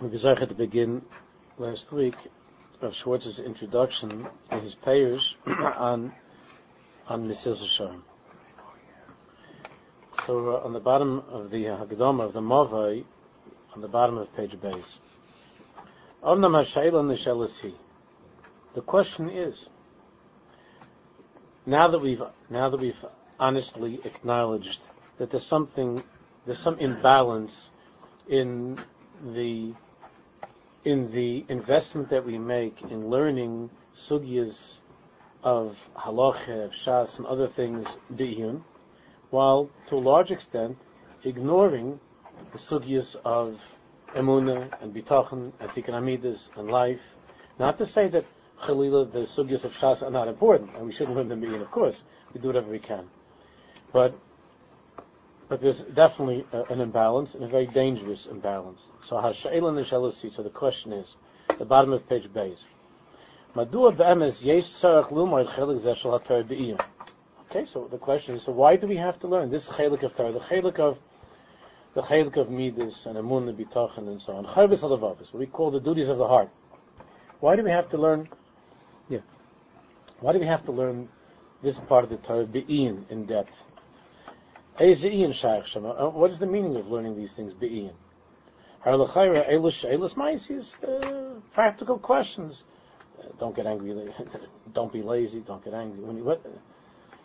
We began to begin last week of Schwartz's introduction in his payers on on Mesil Shalom. So uh, on the bottom of the Haggadah of the Mavai, on the bottom of page base, Mashaylan the Shellisi, the question is, now that we've now that we've honestly acknowledged that there's something, there's some imbalance in the in the investment that we make in learning sugyas of halacha, of shas, and other things biyun, while to a large extent ignoring the sugyas of emuna and bitachon and tikkun and life. Not to say that chalila the sugyas of shas are not important, and we shouldn't learn them biyun. Of course, we do whatever we can, but but there's definitely an imbalance and a very dangerous imbalance. So Hasha'il and the so the question is, the bottom of page base. Okay, so the question is, so why do we have to learn this chelik of Torah, the chelik of the chelik of midas and amun and bitachon and so on, chayvis alavavus, what we call the duties of the heart. Why do we have to learn? Yeah. Why do we have to learn this part of the Torah be'in in depth? Uh, what is the meaning of learning these things? Uh, practical questions. Uh, don't get angry. don't be lazy. Don't get angry. When you, what,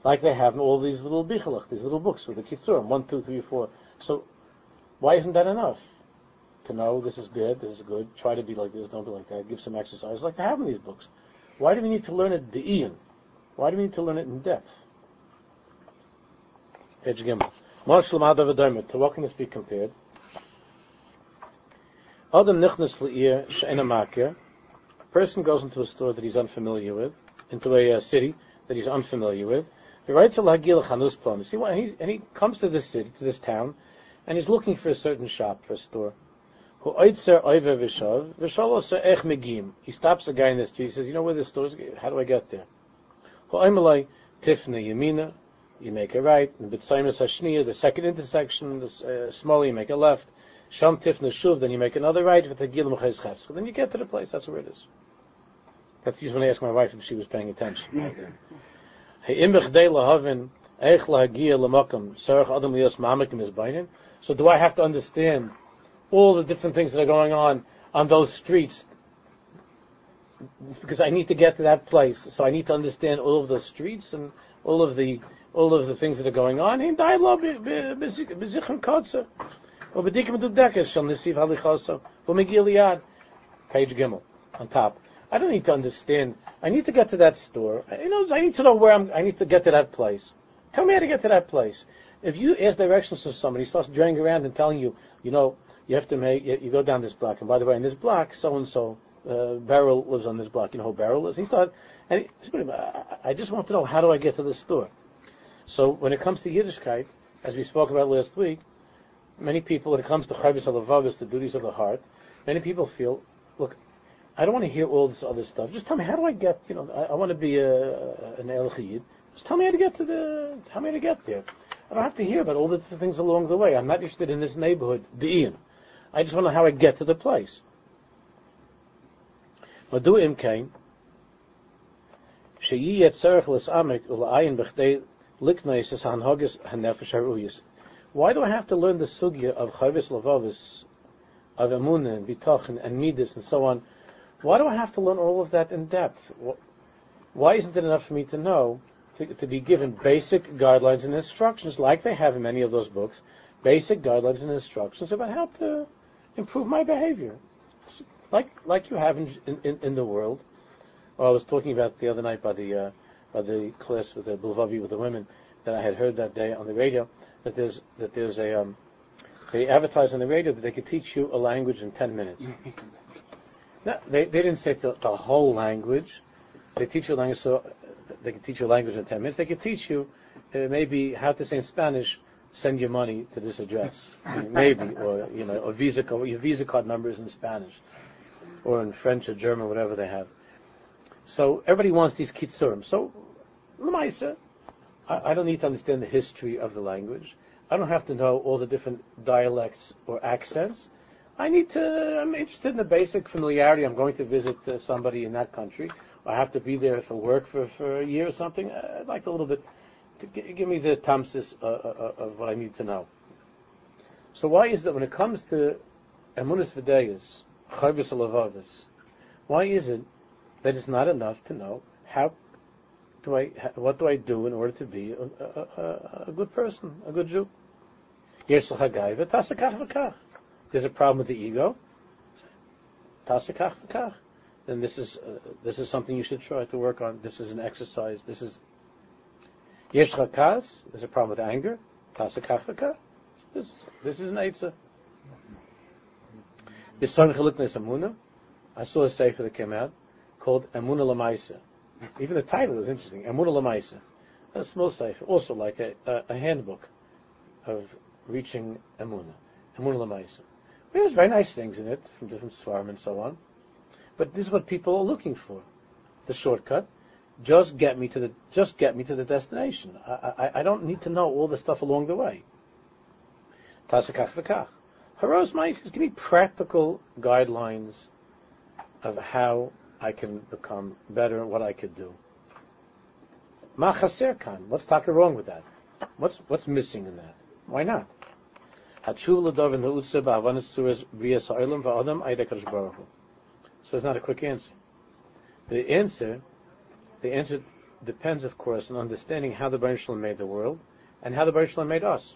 like they have all these little bichalach, these little books with the kitzurim, one, two, three, four. So, why isn't that enough? To know this is good, this is good. Try to be like this, don't be like that. Give some exercise, like they have in these books. Why do we need to learn it? Why do we need to learn it in depth? Page Gimel. To what can this be compared? Adam nichnas le'ir. A person goes into a store that he's unfamiliar with, into a uh, city that he's unfamiliar with. He writes a lagil chanus plum. See, and he comes to this city, to this town, and he's looking for a certain shop, for a store. He stops the guy in the street. He says, "You know where this store is? How do I get there?" Tifna Yamina, you make a right. In B'tzaimus Hashniya, the second intersection, the uh, small, you make a left. Sham Tifna Shuv, then you make another right. V'tagil Mechayz Chefs. Then you get to the place. That's where it is. That's usually when I ask my wife if she was paying attention. So do I have to understand all the different things that are going on on those streets because I need to get to that place. So I need to understand all of those streets and all of the all of the things that are going on. In dialogue, bezichem kotzer, or bedikim dudekes shal nesiv halichoso, v'megil page gimel on top. I don't need to understand. I need to get to that store. You know, I need to know where I'm. I need to get to that place. Tell me how to get to that place. If you ask directions to somebody, he starts driving around and telling you, you know, you have to make. You go down this block, and by the way, in this block, so and so, Beryl lives on this block. You know who Beryl is? He started, and he, I just want to know how do I get to the store. So when it comes to Yiddishkeit, as we spoke about last week, many people, when it comes to Chavis Alavavas, the duties of the heart, many people feel, look, I don't want to hear all this other stuff. Just tell me, how do I get, you know, I, I want to be a, an El. Just tell me how to get to the, tell me how to get there. I don't have to hear about all the things along the way. I'm not interested in this neighborhood, the Ian. I just want to know how I get to the place. Madu imkain, why do I have to learn the sugya of chavis lavavis, of emunah and bitachon and midas and so on? Why do I have to learn all of that in depth? Why isn't it enough for me to know to, to be given basic guidelines and instructions, like they have in many of those books, basic guidelines and instructions about how to improve my behavior, like like you have in in, in the world. Well, I was talking about the other night by the uh, by the class with the Bulvavi with the women that I had heard that day on the radio that there's that there's a um, they advertise on the radio that they could teach you a language in ten minutes. no, they they didn't say the, the whole language. They teach you a language so they can teach you a language in ten minutes. They could teach you uh, maybe how to say in Spanish. Send your money to this address, maybe, or you know, a visa. Your visa card number is in Spanish, or in French or German, whatever they have. So everybody wants these kitzurim. So Lamaisa, I, don't need to understand the history of the language. I don't have to know all the different dialects or accents. I need to, I'm interested in the basic familiarity. I'm going to visit uh, somebody in that country. I have to be there for work for, for a year or something. I'd like a little bit, to g- give me the tamsis uh, uh, uh, of what I need to know. So why is that when it comes to emunis v'deis, charbis alavavis, why is it that it's not enough to know how do I, what do I do in order to be a, a, a, a good person, a good Jew? There's a problem with the ego. Then this is uh, this is something you should try to work on. This is an exercise. This is There's a problem with anger. This this is an eitzah. I saw a sefer that came out called Emuna Lamaisa. Even the title is interesting. Emuna Lamaisa. A small sefer, also like a, a, a handbook of reaching Emuna, Emuna Lamaisa. There's very nice things in it from different svarim and so on, but this is what people are looking for: the shortcut. Just get me to the just get me to the destination. I, I, I don't need to know all the stuff along the way. Tasakach v'kach. Haros Maisis, give me practical guidelines of how I can become better and what I could do. Ma chaser kan. What's taka wrong with that? What's what's missing in that? Why not? So it's not a quick answer. The answer, the answer depends, of course, on understanding how the Baruch Shalom made the world and how the Baruch Shalom made us.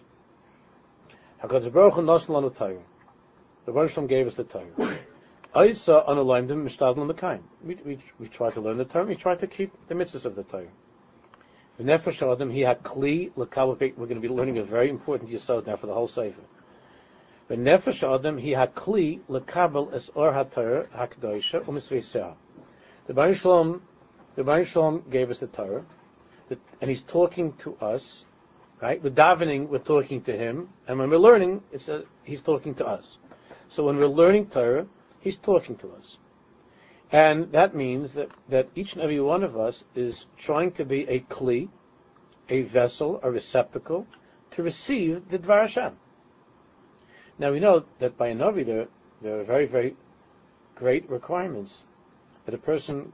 The Baruch Shalom gave us the Torah. Isa analyzed mekayim. We we we try to learn the Torah. We try to keep the mitzvahs of the Torah. The adam he. We're going to be learning a very important yisod now for the whole sefer. The nefesh adam he had kli lekabel es or haTorah hakdosha umisveisah. The Baruch Shalom, the Baruch Shalom gave us the Torah, and he's talking to us, right? We're davening, we're talking to him, and when we're learning, it's a, he's talking to us. So when we're learning Torah, he's talking to us. And that means that, that each and every one of us is trying to be a kli, a vessel, a receptacle, to receive the Dvar Hashem. Now we know that by a Navi there, there are very, very great requirements that a person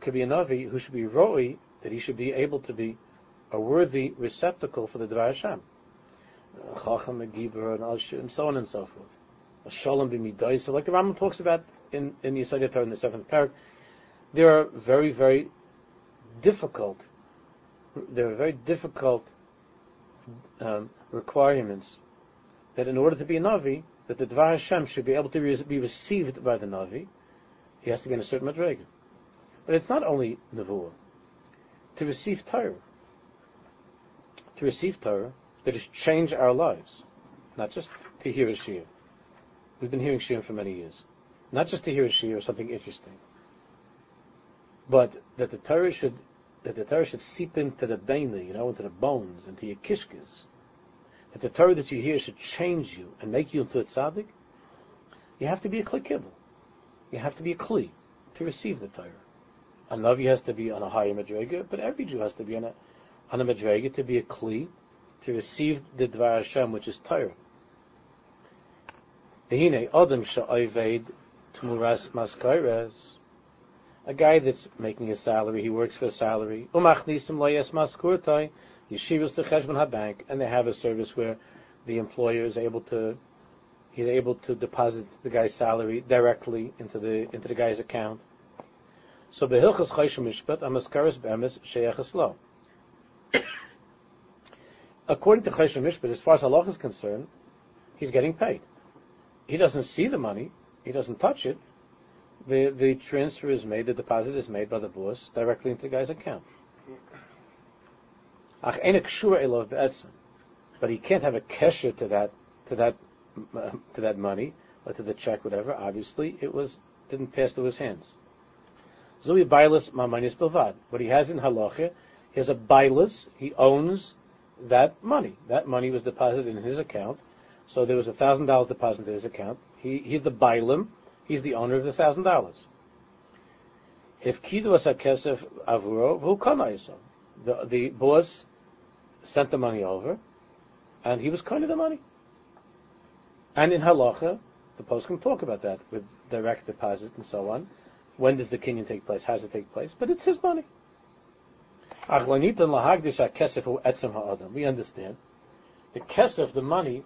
could be a Navi who should be Roi, that he should be able to be a worthy receptacle for the Dvar Hashem. Chacham, a and so on and so forth. Shalom b'midai. So like the Rambam talks about in, in Yesodei Torah in the seventh parak, there are very, very difficult, there are very difficult um, requirements that in order to be a Navi, that the Dvar Hashem should be able to be received by the Navi, he has to be in a certain madrega. But it's not only Nevuah. To receive Torah, to receive Torah, that is change our lives, not just to hear a Shia. We've been hearing Shia for many years. Not just to hear a Shia or something interesting, but that the Torah should that the Torah should seep into the baina, you know, into the bones, into your kishkas. That the Torah that you hear should change you and make you into a tzaddik. You have to be a kli. You have to be a kli to receive the Torah. A Navi has to be on a higher madrega, but every Jew has to be on a on a madrega to be a kli to receive the Dvar Hashem, which is Torah. A guy that's making a salary, he works for a salary. Umachnisim loyes maskurtai. Yeshivas to cheshbon bank, and they have a service where the employer is able to he's able to deposit the guy's salary directly into the into the guy's account. So behilchas mishpat. According to chayshim mishpat, as far as halach is concerned, he's getting paid. He doesn't see the money, he doesn't touch it, the, the transfer is made, the deposit is made by the boss directly into the guy's account. But he can't have a kesher to that, to that, to that money, or to the check, whatever. Obviously, it was, didn't pass through his hands. Zui bailas mamanis bilvad. What he has in halacha, he has a bailas, he owns that money. That money was deposited in his account, so there was a thousand dollars deposited in his account. He, he's the bailim. He's the owner of the thousand dollars. If avuro? The the boss sent the money over, and he was kind of the money. And in halacha, the post can talk about that with direct deposit and so on. When does the kinyan take place? How does it take place? But it's his money. We understand. The kesef, the money,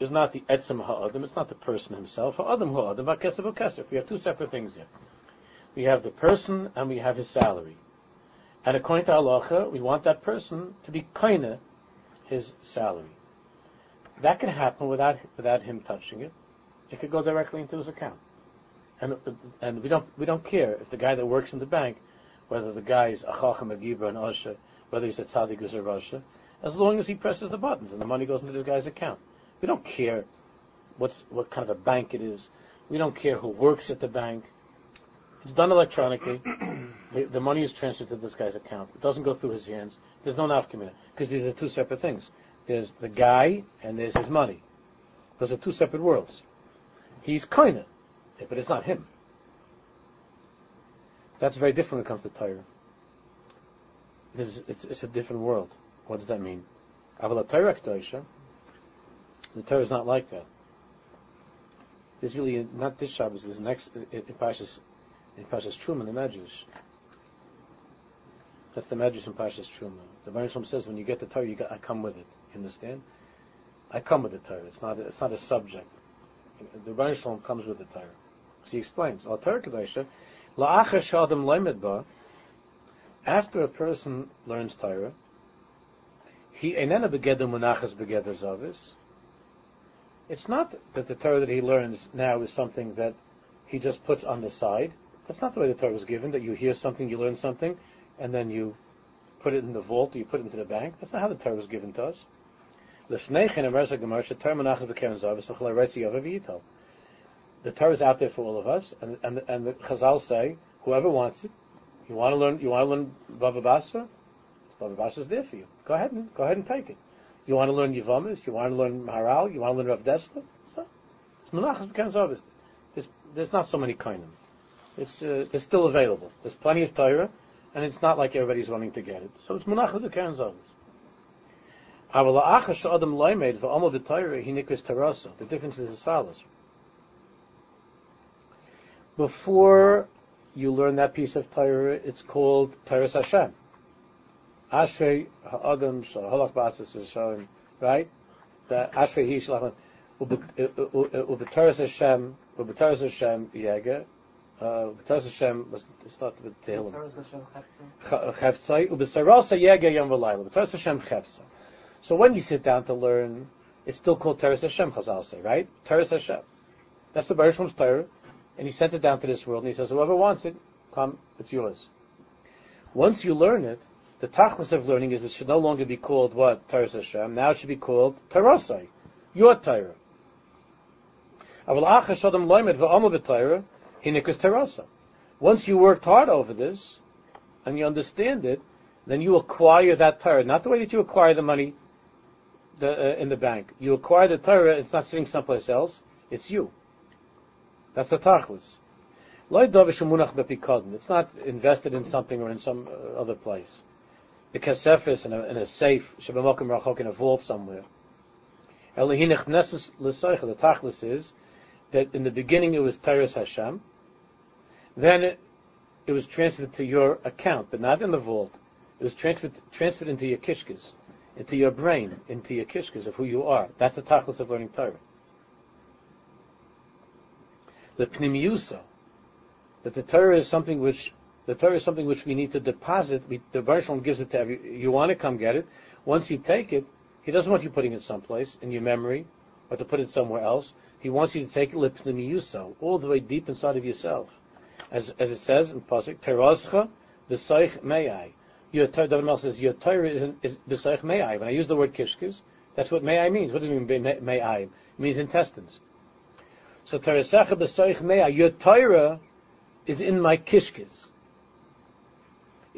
is not the etzem ha'adam, it's not the person himself. Ha'adam ha'adam, ha'kesef ha'kesef. We have two separate things here. We have the person and we have his salary. And according to halacha, we want that person to be kaina his salary. That can happen without without him touching it. It could go directly into his account. And and we don't we don't care if the guy that works in the bank, whether the guy is achacham, a gibra, an osha, whether he's a tzaddik or rasha, as long as he presses the buttons and the money goes into this guy's account. We don't care what's what kind of a bank it is. We don't care who works at the bank. It's done electronically. the, the, money is transferred to this guy's account. It doesn't go through his hands. There's no nafkamina because these are two separate things. There's the guy and there's his money. Those are two separate worlds. He's kinda, but it's not him. That's very different when it comes to Torah. It's, it's, it's, a different world. What does that mean? Avala Torah the Torah is not like that. There's really not this Shabbos. There's next in Pashas in Pashas Truma the Medrash. That's the Medrash in Pashas Truma. The Baruch says when you get the Torah, you got, I come with it. You understand? I come with the Torah. It's not. A, it's not a subject. The Baruch comes with the Torah. So he explains. After a person learns Torah, he enena begeder munachas begeder zavis. It's not that the Torah that he learns now is something that he just puts on the side. That's not the way the Torah was given, that you hear something, you learn something, and then you put it in the vault, or you put it into the bank. That's not how the Torah was given to us. The Torah is out there for all of us, and, and, and the Chazal say, whoever wants it, you want to learn, you want to learn Bava Basra? Bava Basra is there for you. Go ahead and, go ahead and take it. You want to learn Yivamis? You want to learn Maharal? You want to learn Rav Dessler? So, it's Menachas becomes obvious. There's, there's not so many kainim. It's, uh, it's still available. There's plenty of Torah, and it's not like everybody's running to get it. So it's Menachas becomes obvious. The difference is as follows. Before you learn that piece of Torah, it's called Torah Hashem. Ashrei ha'adam halach ba'atzis Yisraelim, right? The Ashrei hi shalach ubetaras Hashem ubetaras Hashem yega ubetaras Hashem was started with Tehillim. Cheftzai ubesarasa yega yom v'layla ubetaras Hashem cheftzai. So when you sit down to learn, it's still called Teres Hashem. Chazal say, right? Teres Hashem. That's the Baruch Shem's Torah, and he sent it down to this world, and he says, whoever wants it, come, it's yours. Once you learn it, the tachlis of learning is it should no longer be called what? Torah Hashem. Now it should be called Tarasai, your Torah. Once you worked hard over this, and you understand it, then you acquire that Torah. Not the way that you acquire the money the, uh, in the bank. You acquire the Torah, it's not sitting someplace else, it's you. That's the tachlis. It's not invested in something or in some uh, other place the kasefis in a, in a safe, shabamokim rachok in a vault somewhere. Elihinech neses l'soicha, the tachlis is that in the beginning it was Teres Hashem, then it, it, was transferred to your account, but not in the vault. It was transferred transferred into your kishkas, into your brain, into your kishkas of who you are. That's the tachlis of learning Torah. The pnimiusa, that the Torah is something which the Torah is something which we need to deposit. We, the Baruch gives it to every. You want to come get it. Once you take it, he doesn't want you putting it someplace in your memory or to put it somewhere else. He wants you to take it lipnimiyuso, all the way deep inside of yourself. As, as it says in Pasuk, Teroscha b'soich mei'ai. Your Torah, says, your Torah is, is b'soich mei'ai. When I use the word kishkis, that's what mei'ai means. What does it mean, mei'ai? It means intestines. So Teresecha b'soich mei'ai. Your Torah is in my kishkis.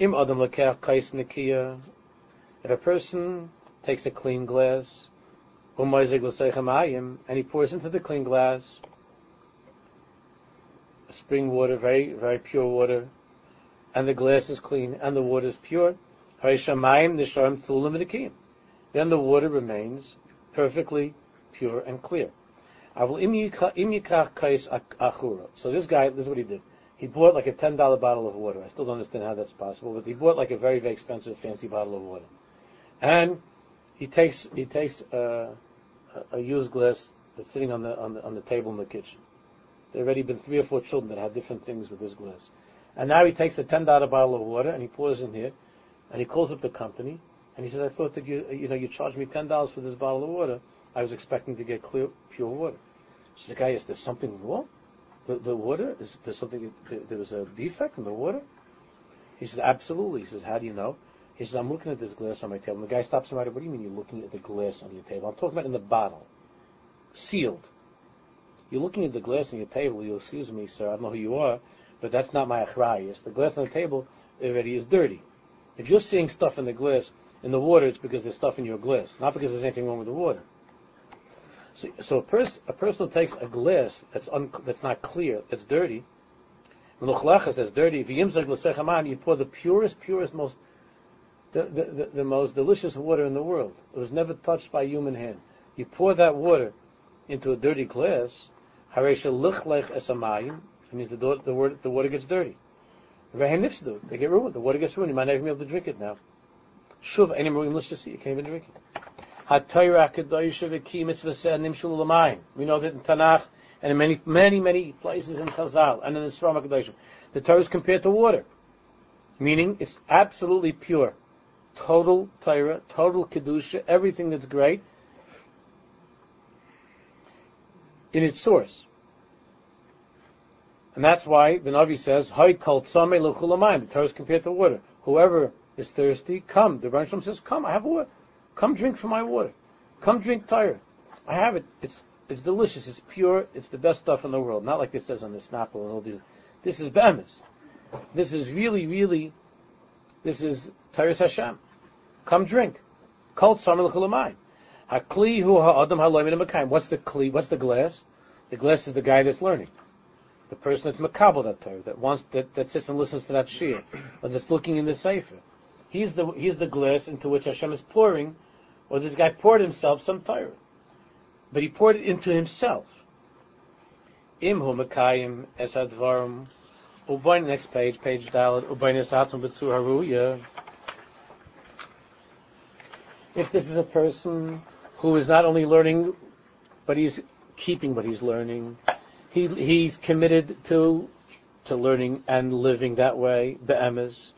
Im adam kais nikia. If a person takes a clean glass, and he pours into the clean glass spring water, very very pure water, and the glass is clean and the water is pure, then the water remains perfectly pure and clear. So this guy, this is what he did. He bought like a ten dollar bottle of water. I still don't understand how that's possible, but he bought like a very very expensive fancy bottle of water, and he takes he takes uh, a, a used glass that's sitting on the on the on the table in the kitchen. There have already been three or four children that had different things with this glass, and now he takes the ten dollar bottle of water and he pours in here, and he calls up the company and he says, "I thought that you you know you charged me ten dollars for this bottle of water. I was expecting to get clear pure water." So the guy says, "There's something wrong." The, the water is there something there was a defect in the water? He says absolutely. He says how do you know? He says I'm looking at this glass on my table. And the guy stops him right. What do you mean you're looking at the glass on your table? I'm talking about in the bottle, sealed. You're looking at the glass on your table. You'll excuse me, sir. I don't know who you are, but that's not my achrayas. The glass on the table already is dirty. If you're seeing stuff in the glass in the water, it's because there's stuff in your glass, not because there's anything wrong with the water. So, so a, pers- a person who takes a glass that's un- that's not clear, that's dirty, that's dirty. You pour the purest, purest, most the, the, the, most delicious water in the world. It was never touched by human hand. You pour that water into a dirty glass, it means the, the, water, the water gets dirty. They get ruined. The water gets ruined. You might not even be able to drink it now. Shuv, any more English to see, you can't even drink it. We know that in Tanakh and in many, many, many places in Chazal and in the Sram the Torah is compared to water, meaning it's absolutely pure, total Torah, total kedusha, everything that's great in its source. And that's why the Navi says, "Hay kol The Torah is compared to water. Whoever is thirsty, come. The Ran says, "Come, I have water." Come drink from my water. Come drink Torah. I have it. It's it's delicious. It's pure. It's the best stuff in the world. Not like it says on the Snapple and all these. This is Bemis. This is really, really. This is Torah Hashem. Come drink. Kol tzamar l'chulamai. Hakli hu ha'adam ha'loimin What's the kli? What's the glass? The glass is the guy that's learning. The person that's makabel that Torah, that wants that, that sits and listens to that shir, or that's looking in the sefer. He's the he's the glass into which Hashem is pouring or this guy poured himself some Torah. But he poured it into himself. Imhu Makayim Es Advarim next page, page Esatzum B'tzur Haruya. If this is a person who is not only learning, but he's keeping what he's learning, he, he's committed to to learning and living that way, be'emes,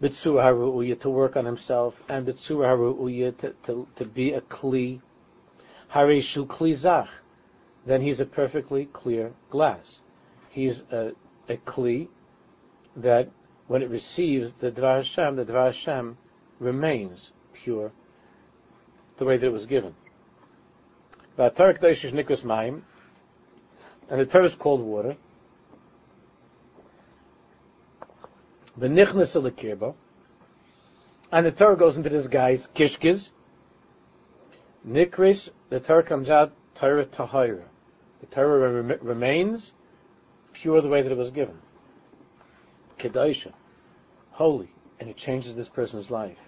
Bitsur Haru'uya to work on himself, and Bitsur Haru'uya to, to, to be a Kli, Hareshu Kli Zach. Then he's a perfectly clear glass. He's a, a Kli that when it receives the Dvar Hashem, the Dvar Hashem remains pure the way that it was given. And the Torah is called water. The nichnas of the kirba, and the Torah goes into this guy's kishkiz. Nikris, the Torah comes out Torah tahira. The Torah rem- remains pure the way that it was given. Kedusha, holy, and it changes this person's life.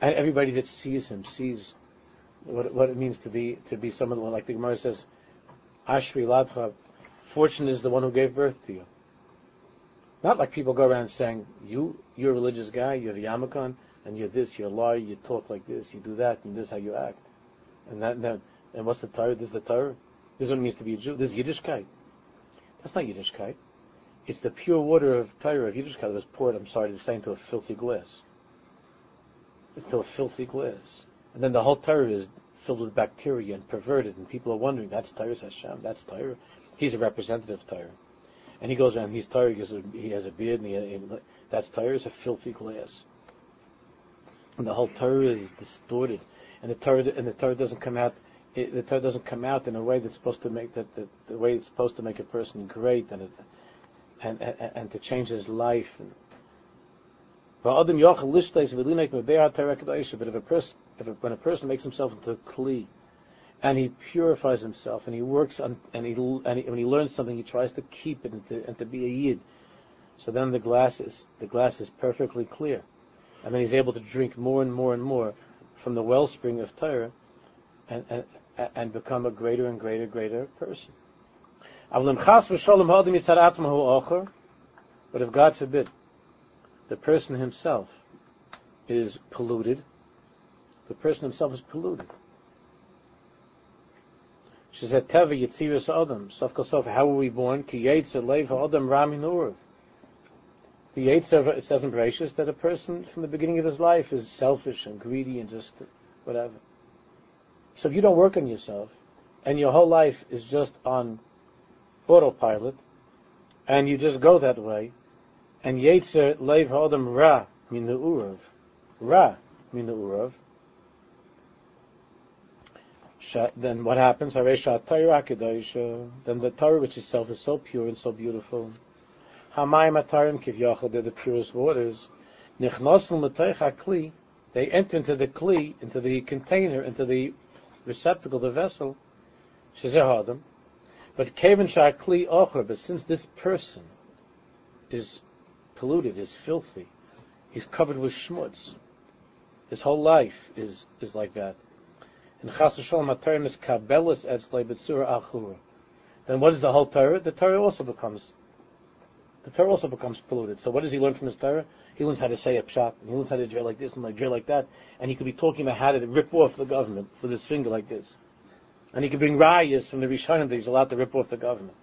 And everybody that sees him sees what, what it means to be to be someone like the Gemara says, Ashri Ladcha, fortune is the one who gave birth to you. Not like people go around saying, you, you're a religious guy, you're a Yamakon, and you're this, you're a liar, you talk like this, you do that, and this is how you act. And that, that, and what's the Torah? This is the Torah? This is what it means to be a Jew. This is Yiddishkeit. That's not Yiddishkeit. It's the pure water of Torah, of Yiddishkeit that was poured, I'm sorry to say, into a filthy glass. It's a filthy glass. And then the whole Torah is filled with bacteria and perverted, and people are wondering, that's Torah Hashem, that's Torah. He's a representative of Torah and he goes around, he's tired because he has a beard, and, he, and that's Torah is a filthy glass. And the whole Torah is distorted, and the Torah and the Torah doesn't come out. It, the Torah doesn't come out in a way that's supposed to make that the, the way it's supposed to make a person great and it, and, and and to change his life. But if a person, if a, when a person makes himself into a kli, and he purifies himself, and he works on, and he, and he, when he learns something, he tries to keep it and to, and to be a yid. So then the glass is the glass is perfectly clear, and then he's able to drink more and more and more from the wellspring of Torah, and and, and become a greater and greater, greater person. But if God forbid, the person himself is polluted, the person himself is polluted. She said, Teva Yitzirus Adam. Sof Kosof, how were we born? Ki Yetzer Adam Rami Nurav. The Yetzer, it says in Bereshis, that a person from the beginning of his life is selfish and greedy and just whatever. So if you don't work on yourself, and your whole life is just on autopilot, and you just go that way, and Yetzer Lev Adam Ra Min Urav. Ra Min Urav then what happens? Then the Torah, which itself is so pure and so beautiful, they're the purest waters. They enter into the Kli, into the container, into the receptacle, the vessel, But but since this person is polluted, is filthy, he's covered with schmutz, his whole life is, is like that and Chas Shalom HaTorah is Kabbalas Etzlei B'tzura Achura. Then what is the whole Torah? The Torah also becomes the Torah also becomes polluted. So what does he learn from his Torah? He learns how to say a pshat, and he learns how to drill like this and like drill like that, and he could be talking about how to rip off the government with his finger like this. And he could bring rayas from the Rishonim that he's allowed to rip off the government.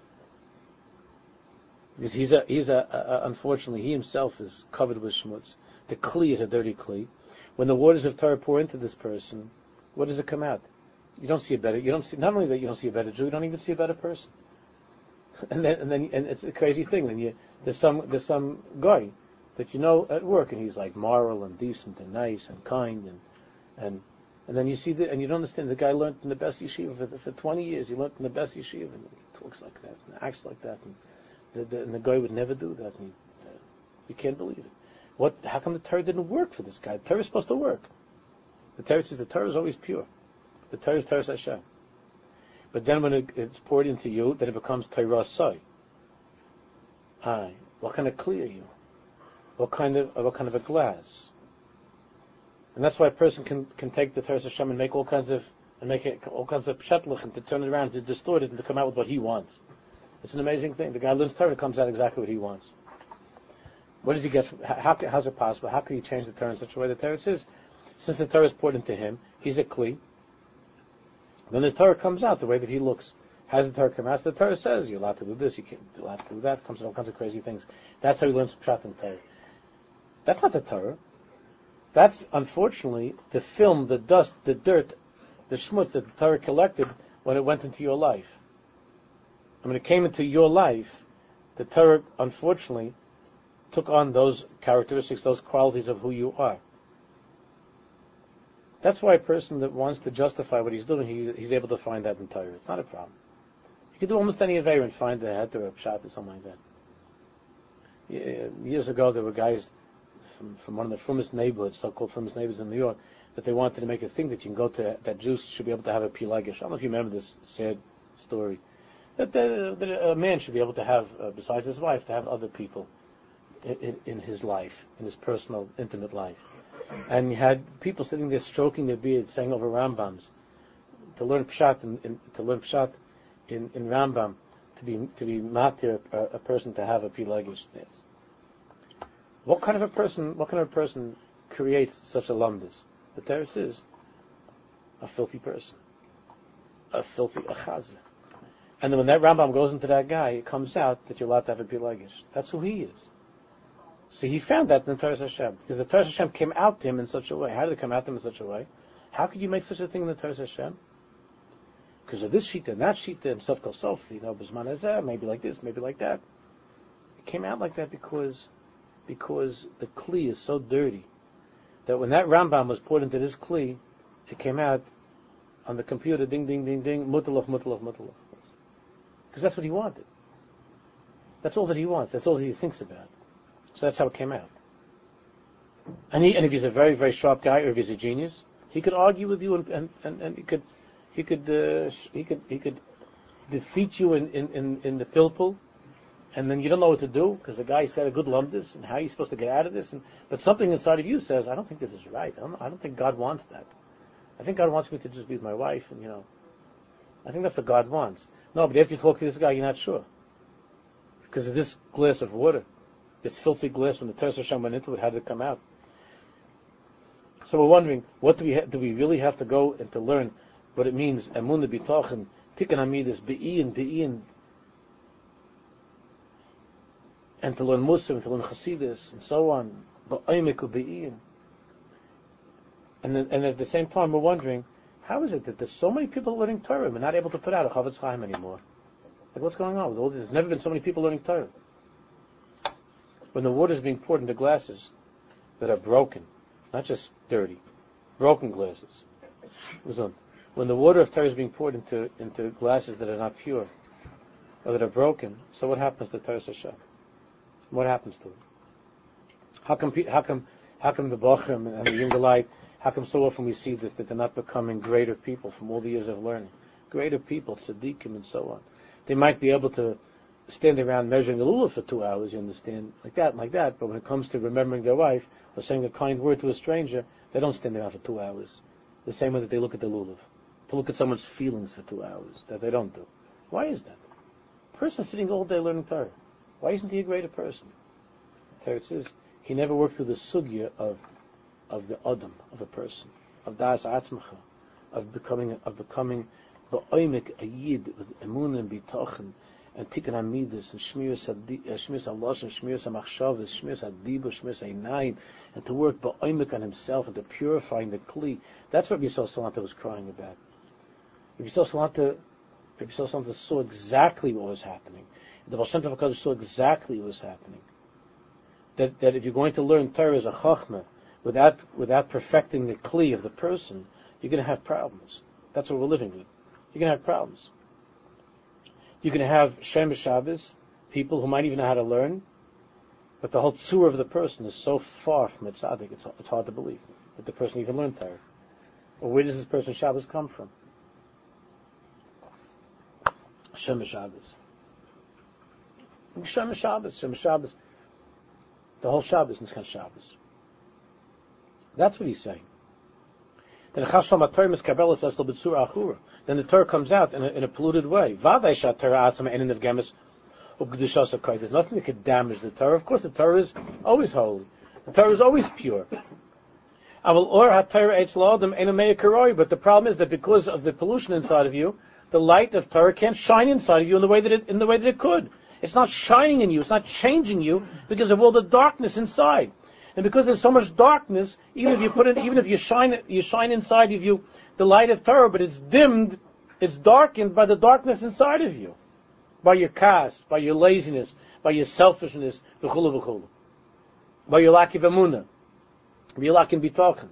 Because he's a, he's a, a, unfortunately, he himself is covered with schmutz. The kli is a dirty kli. When the waters of Torah pour into this person, what does it come out? You don't see a better. You don't see not only that you don't see a better Jew, you don't even see a better person. And then and then and it's a crazy thing. Then you there's some there's some guy that you know at work, and he's like moral and decent and nice and kind and and and then you see the and you don't understand the guy learned in the best yeshiva for, for 20 years. He learned in the best yeshiva and he talks like that and acts like that, and the, the, and the guy would never do that. And he, uh, you can't believe it. What? How come the Torah didn't work for this guy? The Torah is supposed to work. The Torah says the Torah is always pure. The Torah is Torah Hashem. But then when it, it's poured into you, then it becomes Torah Sai. Aye. What kind of clear you? What kind of what kind of a glass? And that's why a person can, can take the Torah Hashem and make all kinds of and make it all kinds of pshatlich and to turn it around, to distort it, and to come out with what he wants. It's an amazing thing. The guy learns Torah, comes out exactly what he wants. What does he get? From, how, how's it possible? How can he change the Torah in such a way? The Torah says since the Torah is poured into him, he's a kli. Then the Torah comes out the way that he looks. Has the Torah come out? The Torah says you're allowed to do this, you can't you're allowed to do that. Comes in all kinds of crazy things. That's how he learns pshat and Torah. That's not the Torah. That's unfortunately the film the dust, the dirt, the schmutz that the Torah collected when it went into your life. And when it came into your life, the Torah unfortunately took on those characteristics, those qualities of who you are. That's why a person that wants to justify what he's doing, he, he's able to find that in Torah. It's not a problem. You can do almost any Aveir and find the head or a pshat or something like that. Years ago, there were guys from, from one of the frumest neighborhoods, so-called frumest neighborhoods in New York, that they wanted to make a thing that you can go to, that Jews should be able to have a pilagish. I don't know if you remember this sad story. That, that, that a man should be able to have, uh, besides his wife, to have other people in, in, in his life, in his personal, intimate life and you had people sitting there stroking their beards, saying over Rambams, to learn pshat in, in to learn pshat in, in Rambam, to be to be matir a, a person to have a pilagish What kind of a person? What kind of a person creates such a lumdis? The teretz is a filthy person, a filthy achazer. And then when that Rambam goes into that guy, it comes out that you're allowed to have a pilagish. That's who he is. So he found that in the Torah Hashem, because the Torah Hashem came out to him in such a way. How did it come out to him in such a way? How could you make such a thing in the Torah Hashem? Because of this sheet and that sheet and stuff called self, you know, maybe like this, maybe like that. It came out like that because because the kli is so dirty that when that Rambam was poured into this kli, it came out on the computer, ding, ding, ding, ding, mutalov, mutalov, mutalov. Because that's what he wanted. That's all that he wants. That's all that he thinks about. So that's how it came out. And he, and if he's a very, very sharp guy, or if he's a genius, he could argue with you, and and, and, and he could, he could, uh, he could, he could defeat you in, in, in, in the pilpul, and then you don't know what to do because the guy said a good lumdis, and how are you supposed to get out of this? And but something inside of you says, I don't think this is right. I don't, I don't think God wants that. I think God wants me to just be with my wife, and you know, I think that's what God wants. No, but after you talk to this guy, you're not sure. Because of this glass of water, this filthy glass, when the Teres Hashem went into it, how did it come out? So we're wondering, what do we ha- do? We really have to go and to learn what it means? Emunah b'tochen, tikkun hamidus, be'iyin, be'iyin, and to learn Mussar, to learn Hasidus, and so on. Ba'omek be'iyin. And then, and at the same time, we're wondering, how is it that there's so many people learning Torah and not able to put out a Chofetz Chaim anymore? Like, what's going on with all this? There's never been so many people learning Torah. When the water is being poured into glasses that are broken, not just dirty, broken glasses. When the water of Torah is being poured into, into glasses that are not pure, or that are broken, so what happens to Torah Hashem? What happens to it? How come, how come, how come the Bochum and the light how come so often we see this, that they're not becoming greater people from all the years of learning? Greater people, tzaddikim and so on. They might be able to stand around measuring the lulav for two hours, you understand, like that, like that, but when it comes to remembering their wife or saying a kind word to a stranger, they don't stand around for two hours. The same way that they look at the lulav. To look at someone's feelings for two hours, that they don't do. Why is that? A person sitting all day learning Torah. Why isn't he a greater person? Torah says he never worked through the sugya of of the Adam, of a person, of Das Atzmacha, of becoming, of becoming Ba'oimik, a Yid, with Emun and Bitochen, and Tikkun Hamidus, uh, and Shmiras HaLosh, and Shmiras HaMachshavas, Shmiras HaDibu, Shmiras HaInayim, and to work Ba'oimik on himself, and to purifying the Kli. That's what Yisrael Salanter was crying about. Yisrael Salanter, Yisrael Salanter saw exactly what was happening. The Baal Shem Tov saw exactly what was happening. That, that if you're going to learn Torah as a Chachma, without without perfecting the kli of the person, you're going to have problems. That's what we're living with. You're going to have problems. Going to have Shem Shabbos, people who might even know how to learn, but the whole tzur of the person is so far from a tzaddik, it's, it's hard to believe that the person even learned Torah. Or where does this person Shabbos come from? Shem Shabbos. Shem Shabbos, Shem Shabbos. The whole Shabbos is Shabbos. That's what he's saying. Then the Torah comes out in a, in a polluted way. There's nothing that could damage the Torah. Of course, the Torah is always holy. The Torah is always pure. But the problem is that because of the pollution inside of you, the light of Torah can't shine inside of you in the way that it, in the way that it could. It's not shining in you. It's not changing you because of all the darkness inside. And because there's so much darkness, even if you put it, even if you shine you shine inside of you the light of Torah, but it's dimmed, it's darkened by the darkness inside of you, by your cast, by your laziness, by your selfishness, v'chulu v'chulu, by your lack of emunah, by your lack of bitachon.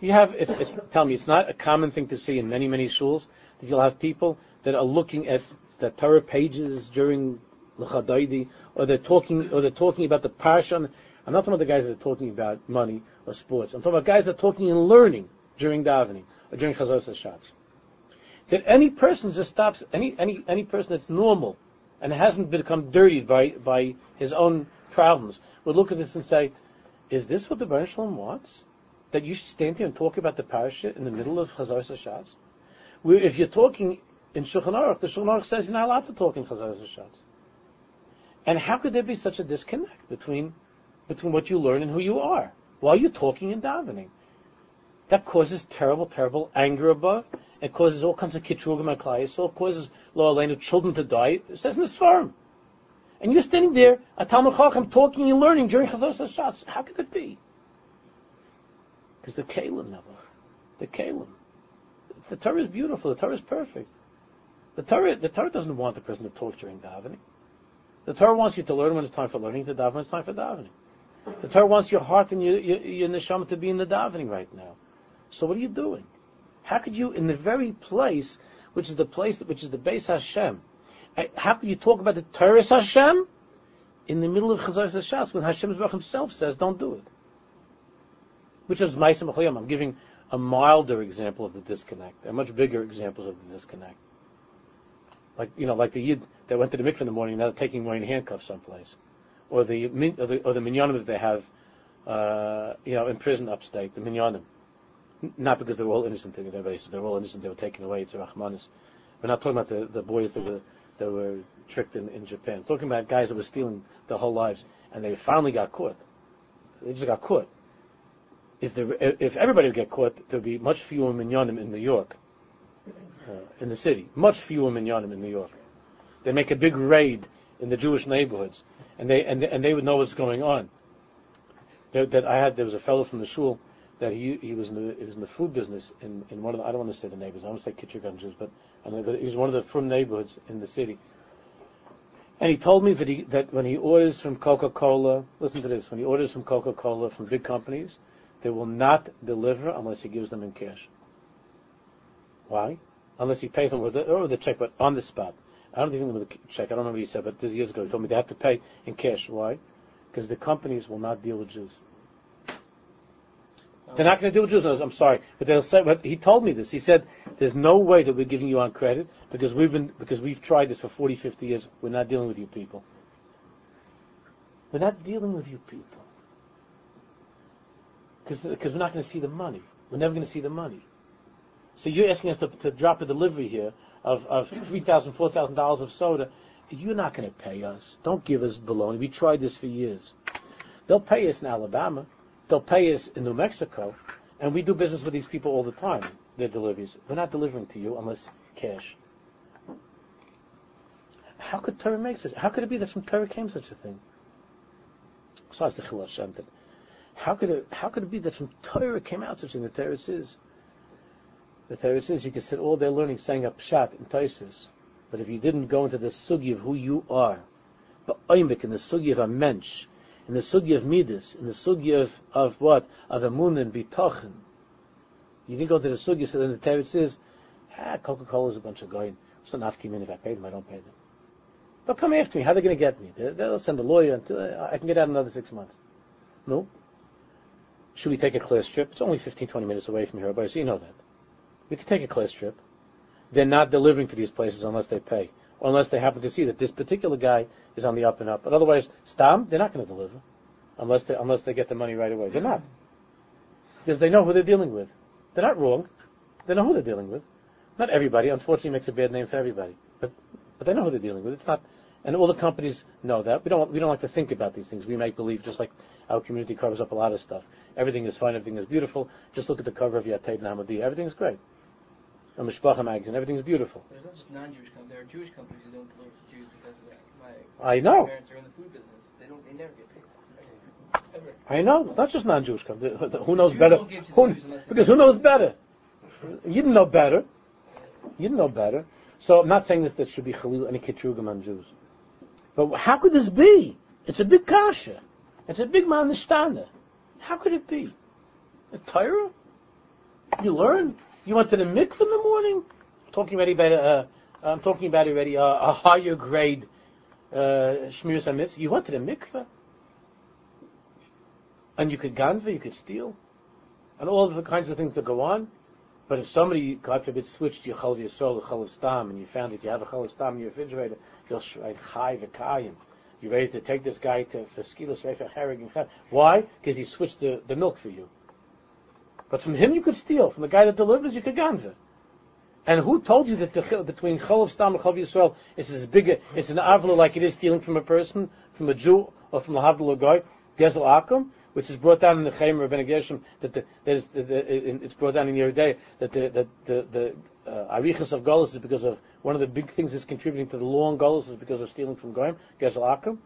You have, it's, it's, tell me, it's not a common thing to see in many, many schools that you'll have people that are looking at the Torah pages during Or they're talking, or they're talking about the parsha. I'm not talking about the guys that are talking about money or sports. I'm talking about guys that are talking and learning during davening or during chazos shots. That any person just stops, any, any, any person that's normal and hasn't become dirtied by, by his own problems would look at this and say, is this what the Baruch Shalom wants? That you should stand here and talk about the parasha in the middle of Chazar Sashatz? Where if you're talking in Shulchan Aruch, the Shulchan Aruch says you're not allowed to talk in Chazar Sashatz. And how could there be such a disconnect between between what you learn and who you are while you're talking and davening? That causes terrible, terrible anger above. It causes all kinds of kitrugim and So it causes aleinu children to die. It says in the Sfarim. And you're standing there, a Talmud Chacham, talking and learning during Chazos shots. How could it be? Because the Kalim never. The Kalim. The Torah is beautiful. The Torah is perfect. The Torah, the Torah doesn't want the person to talk during davening. The Torah wants you to learn when it's time for learning, to daven when it's time for davening. The Torah wants your heart and your, your, your neshama to be in the davening right now. So what are you doing? How could you, in the very place, which is the place which is the base Hashem, eh, how could you talk about the Torah Hashem in the middle of Chazar Hashatz when Hashem himself says, don't do it? Which is Ma'asim I'm giving a milder example of the disconnect, a much bigger examples of the disconnect. Like, you know, like the Yid that went to the mikveh in the morning, now taking away in handcuffs someplace. Or the, or the, or the minyanim that they have, uh, you know, in prison upstate, the minyanim. Not because they were all innocent. they- were all innocent. They were taken away. A Rahmanis. We're not talking about the, the boys that were that were tricked in, in Japan. We're talking about guys that were stealing their whole lives, and they finally got caught. They just got caught. If there, if everybody would get caught, there'd be much fewer minyanim in New York, uh, in the city. Much fewer minyanim in New York. They make a big raid in the Jewish neighborhoods, and they and, and they would know what's going on. That, that I had there was a fellow from the shul that he he was in the he was in the food business in, in one of the, I don't want to say the neighbors I want to say Kitchegan Jews but I mean, but he was one of the from neighborhoods in the city. And he told me that he that when he orders from Coca Cola, listen to this, when he orders from Coca Cola from big companies, they will not deliver unless he gives them in cash. Why? Unless he pays them with the, or with the check, but on the spot. I don't think with the check. I don't remember what he said, but this years ago he told me they have to pay in cash. Why? Because the companies will not deal with Jews. They're not going to deal with Jews. I'm sorry, but they'll say. But he told me this. He said, "There's no way that we're giving you on credit because we've been because we've tried this for 40, 50 years. We're not dealing with you people. We're not dealing with you people because we're not going to see the money. We're never going to see the money. So you're asking us to, to drop a delivery here of of three thousand, four thousand dollars of soda. You're not going to pay us. Don't give us baloney. We tried this for years. They'll pay us in Alabama. They'll pay us in New Mexico, and we do business with these people all the time. Their deliveries. We're not delivering to you unless cash. How could Torah make such? How could it be that from Torah came such a thing? Besides the that how could it? How could it be that from Torah came out such a thing? The Torah says. The Torah says you can sit all day learning, saying a pshat in Taisus, but if you didn't go into the sugi of who you are, but oimik in the sugi of a mensch, in the sugi of midas, in the sugi of, of what? Of emun and bitachon. You didn't go to the sugi, so then the Torah says, ah, Coca-Cola is a bunch of goyim. It's not nafkim if I pay them, I don't pay them. They'll come after me. How are they going to get me? They- They'll send a lawyer until I can get out another six months. No. Should we take a class trip? It's only 15, 20 minutes away from here, but so you know that. We could take a class trip. They're not delivering to these places unless they pay, or unless they happen to see that this particular guy is on the up and up. But otherwise, Stam, they're not going to deliver unless they unless they get the money right away. They're not because they know who they're dealing with. They're not wrong. They know who they're dealing with. Not everybody, unfortunately, makes a bad name for everybody, but but they know who they're dealing with. It's not, and all the companies know that. We don't we don't like to think about these things. We make believe, just like our community covers up a lot of stuff. Everything is fine. Everything is beautiful. Just look at the cover of Nahamadi. Everything is great. A Mishpacha magazine. Everything is beautiful. There's not just non-Jewish companies. There are Jewish companies who don't deliver to Jews because of that. My I know. parents are in the food business. They don't. They never get paid. Ever. I know. Not just non-Jewish companies. Who knows Jews better? don't give to the Who, because who knows better? You didn't know better. You didn't know better. So I'm not saying this that should be Khalil any Kitrugam on Jews. But how could this be? It's a big kasha. It's a big manishtana. How could it be? A Torah? You learn? You went to the mikveh in the morning? I'm talking already about uh, I'm talking about already uh, a higher grade uh, Shmiras HaMitzvah. You went to the mikveh? And you could ganva, you could steal, and all the kinds of things that go on. But if somebody, God forbid, switched your chalav yisrael to chalav stam, and you found that you have a chalav stam in your refrigerator, you'll write chai v'kayim. You're ready to take this guy to for skilas herring and. Why? Because he switched the, the milk for you. But from him you could steal. From the guy that delivers, you could ganva. And who told you that the, between chalav stam and chalav yisrael is as big it's an avla like it is stealing from a person, from a Jew, or from a havdul guy, gezel akum? which is brought down in the Chaim Rabbeinu Gershom, that the, that is, the, the, it's brought down in day that the that the the uh, arichas of Golos is because of one of the big things that's contributing to the long Golos is because of stealing from Goyim, Gezel Akum.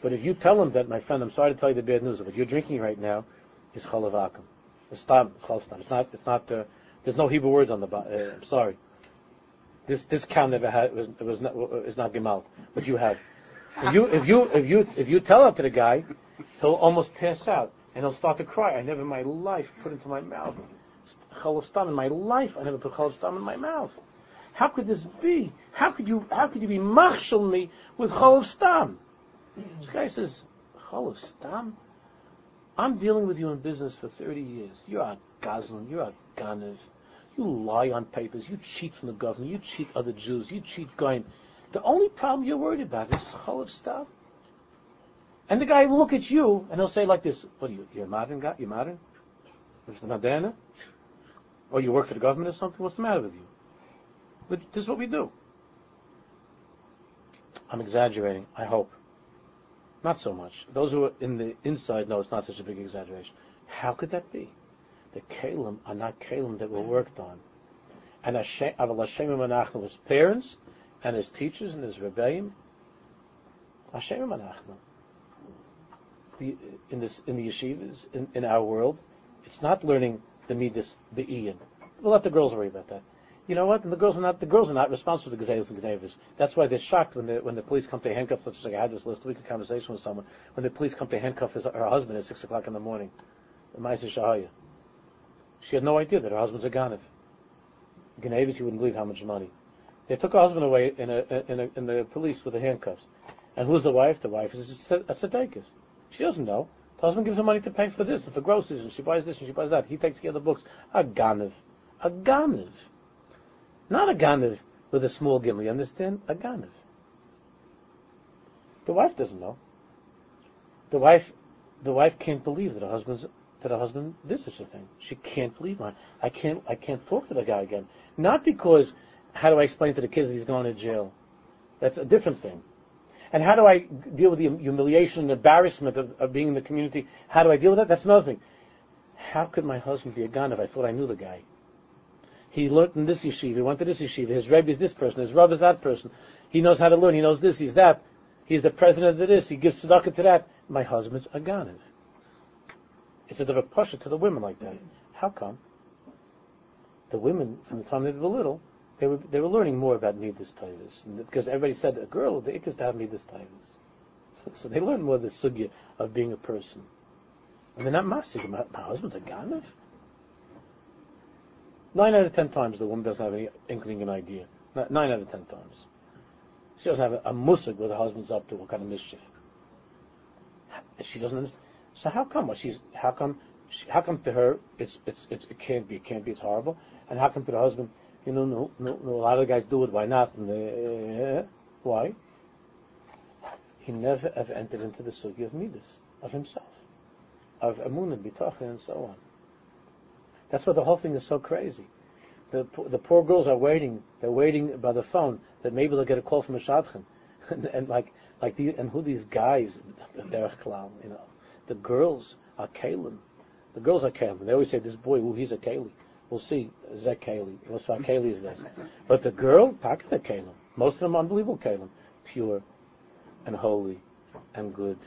But if you tell him that, my friend, I'm sorry to tell you the bad news, what you're drinking right now is Chalav Akum. It's stam, it's. It's not, it's not, uh, there's no Hebrew words on the. Uh, I'm sorry. This, this cow never had, was, was not, is not Gemal, but you have. If you, if you, if you, if you tell that to the guy, he'll almost pass out and he'll start to cry. I never in my life put into my mouth chalav stam in my life. I never put chalav stam in my mouth. How could this be? How could you? How could you be machshel me with chalav stam? This guy says chalav stam. I'm dealing with you in business for 30 years. You're a gazlan. You're a ganav. You lie on papers. You cheat from the government. You cheat other Jews. You cheat goyim. The only problem you're worried about is chalav stam. And the guy will look at you and he'll say like this, what are you, you're a modern guy? You're modern? Mr. Madana? Or you work for the government or something? What's the matter with you? But this is what we do. I'm exaggerating, I hope. Not so much. Those who are in the inside know it's not such a big exaggeration. How could that be? The kalim are not kalim that were worked on. And Hashem Manachnu, his parents and his teachers and his rebbeim, Hashem Manachnu. In this in the yeshivas in, in our world, it's not learning the midas the Ian. We'll let the girls worry about that. You know what? And the girls are not the girls are not responsible the gazelles and gnevas. That's why they're shocked when the when the police come to handcuff. Let's like I had this last week a conversation with someone when the police come to handcuff his, her husband at six o'clock in the morning. The Ma'aseh Shahaya. She had no idea that her husband's a ganav. Gnevis, he wouldn't believe how much money. They took her husband away in a in a in the police with the handcuffs. And who's the wife? The wife is a, tzedekis. She doesn't know. The husband gives her money to pay for this and for groceries, and she buys this and she buys that. He takes care of the books. A ganav. A ganav. Not a ganav with a small gimel, you understand? A ganav. The wife doesn't know. The wife, the wife can't believe that her husband's that her husband did such a thing. She can't believe it. I can't, I can't talk to the guy again. Not because, how do I explain to the kids that he's going to jail? That's a different thing. And how do I deal with the humiliation and embarrassment of, of being in the community? How do I deal with that? That's another thing. How could my husband be a gun if I thought I knew the guy? He learned in this yeshiva, he went to this yeshiva, his rebbe is this person, his rav is that person. He knows how to learn, he knows this, he's that. He's the president of this, he gives tzedakah to that. My husband's a ganav. It's a bit of a pusher to the women like that. How come? The women, from the time they were little, they were they were learning more about midas taivas because everybody said a girl the is to have midas taivas. So they learned more the sugya of being a person, and they're not masig. My, my husband's a ganav. Nine out of ten times the woman doesn't have any inkling, an idea. Nine out of ten times, she doesn't have a, a musig where the husband's up to what kind of mischief. She doesn't understand. So how come? Well, she's how come? She, how come to her it's it's it's it can't be it can't be it's horrible, and how come to the husband? You know, no, no, no a lot of guys do it. Why not? And, uh, why? He never ever entered into the sugi of midas of himself, of amun and bitachon and so on. That's why the whole thing is so crazy. The the poor girls are waiting. They're waiting by the phone that maybe they'll get a call from a shadchan, and, and like like the and who these guys, derech you know the girls are Kalim. The girls are Kalim. They always say, this boy, well, he's a Kali. We'll see. Zek Kali. What's for Kali is this. But the girl, Taka Kalim. Most of them unbelievable Kalim. Pure and holy and good.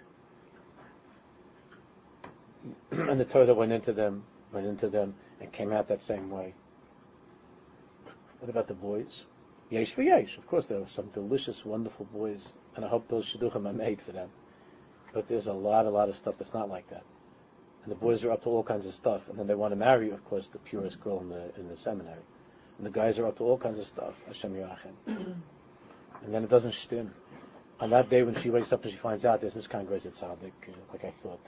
and the Torah went into them, went into them, and came out that same way. What about the boys? Yesh for yesh. Of course, there were some delicious, wonderful boys, and I hope those shidduchim are made for them. But there's a lot, a lot of stuff that's not like that. And the boys are up to all kinds of stuff, and then they want to marry, of course, the purest girl in the in the seminary. And the guys are up to all kinds of stuff. Hashem Yerachem. and then it doesn't stim. On that day when she wakes up and she finds out there's this kind of crazy tzaddik, uh, like I thought,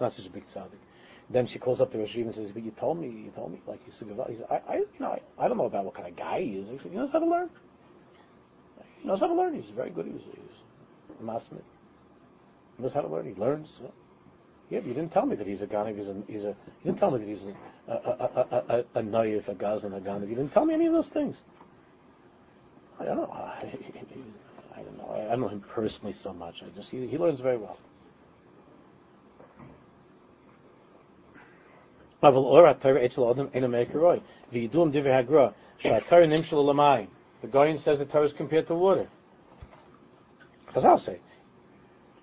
not such a big tzaddik. Then she calls up the Rashiv and says, "But you told me, you told me, like he's He said, I, I, you know, I, I don't know about what kind of guy he is." He said, "He knows how to learn. He knows how to learn. He's very good. He was, he was a masmid. He knows how to learn. He learns. Yeah, but you didn't tell me that he's a Ganav. He's a, he's a, you didn't tell me that he's a, a, a, a, a, a Naif, a Gazan, a Ganav. You didn't tell me any of those things. I don't know. I, I don't know. I, I don't know him personally so much. I just, he, he learns very well. The Gaon says the Torah is compared to water. Chazal say,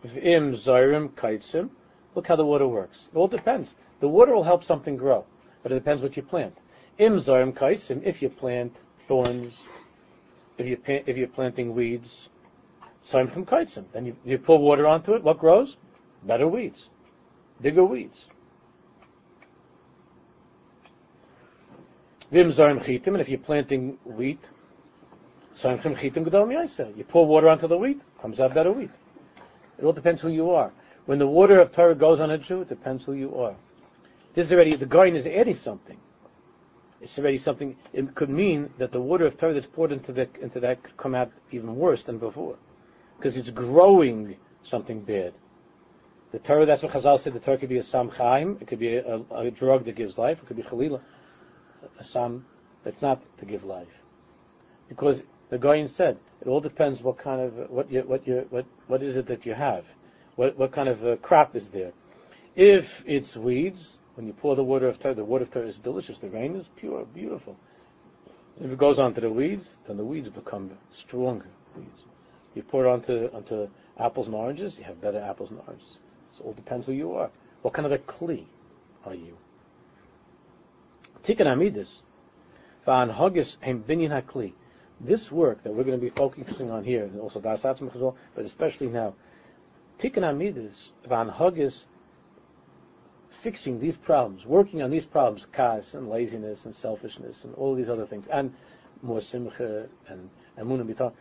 Im Zairim Kaitzim. Look how the water works. It all depends. The water will help something grow, but it depends what you plant. Im Zairim Kaitzim. If you plant thorns, if you if you're planting weeds, Zairim Kaitzim. Then you, you pour water onto it. What grows? Better weeds, bigger weeds. Vim Chitim. And if you're planting wheat, Zarim Chitim Gedol You pour water onto the wheat, comes out better wheat. It all depends who you are. When the water of Torah goes on a Jew, it depends who you are. This is already, the Gaon is adding something. It's already something, it could mean that the water of Torah that's poured into, the, into that could come out even worse than before. Because it's growing something bad. The Torah, that's what Chazal said, the Torah could be a Sam Chaim, it could be a, a, a, drug that gives life, it could be Chalila. A sam that's not to give life, because the Gaon said it all depends what kind of what you what you what what is it that you have, what what kind of a crop is there. If it's weeds, when you pour the water of Torah, the water of Torah is delicious. The rain is pure, beautiful. If it goes onto the weeds, then the weeds become stronger weeds. You pour it onto onto apples and oranges, you have better apples and oranges. So it all depends who you are. What kind of a kli are you? Tikkun Amidus, Va'an Hogis Heim Binyan HaKli. This work that we're going to be focusing on here, and also Das Atzmach as well, but especially now, Tikkun Amidus, Va'an Hogis fixing these problems, working on these problems, kas and laziness and selfishness and all these other things, and more simcha and emun and bitah.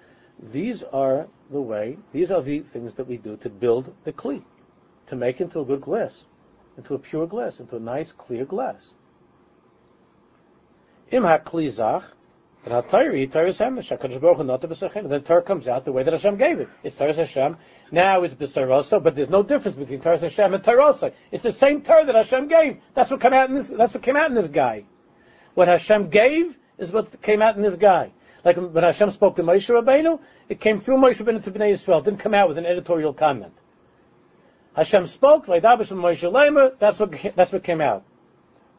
These are the way, these are the things that we do to build the kli, to make into a good glass, into a pure glass, into a nice, clear glass. Im ha-kli zach, and ha-tayri, tayris hamish, ha-kadosh baruch hu nota b'sachin. Then Torah comes out the way that Hashem gave it. It's Torah Hashem. Now it's b'sarosa, but there's no difference between Torah Hashem and Torah It's the same Torah that Hashem gave. That's what came out in this, that's what came out in this guy. What Hashem gave is what came out in this guy. Like when Hashem spoke to Moshe Rabbeinu, it came through Moshe Rabbeinu to Bnei Yisrael. It didn't come out with an editorial comment. Hashem spoke, like Moshe that's what, that's what came out.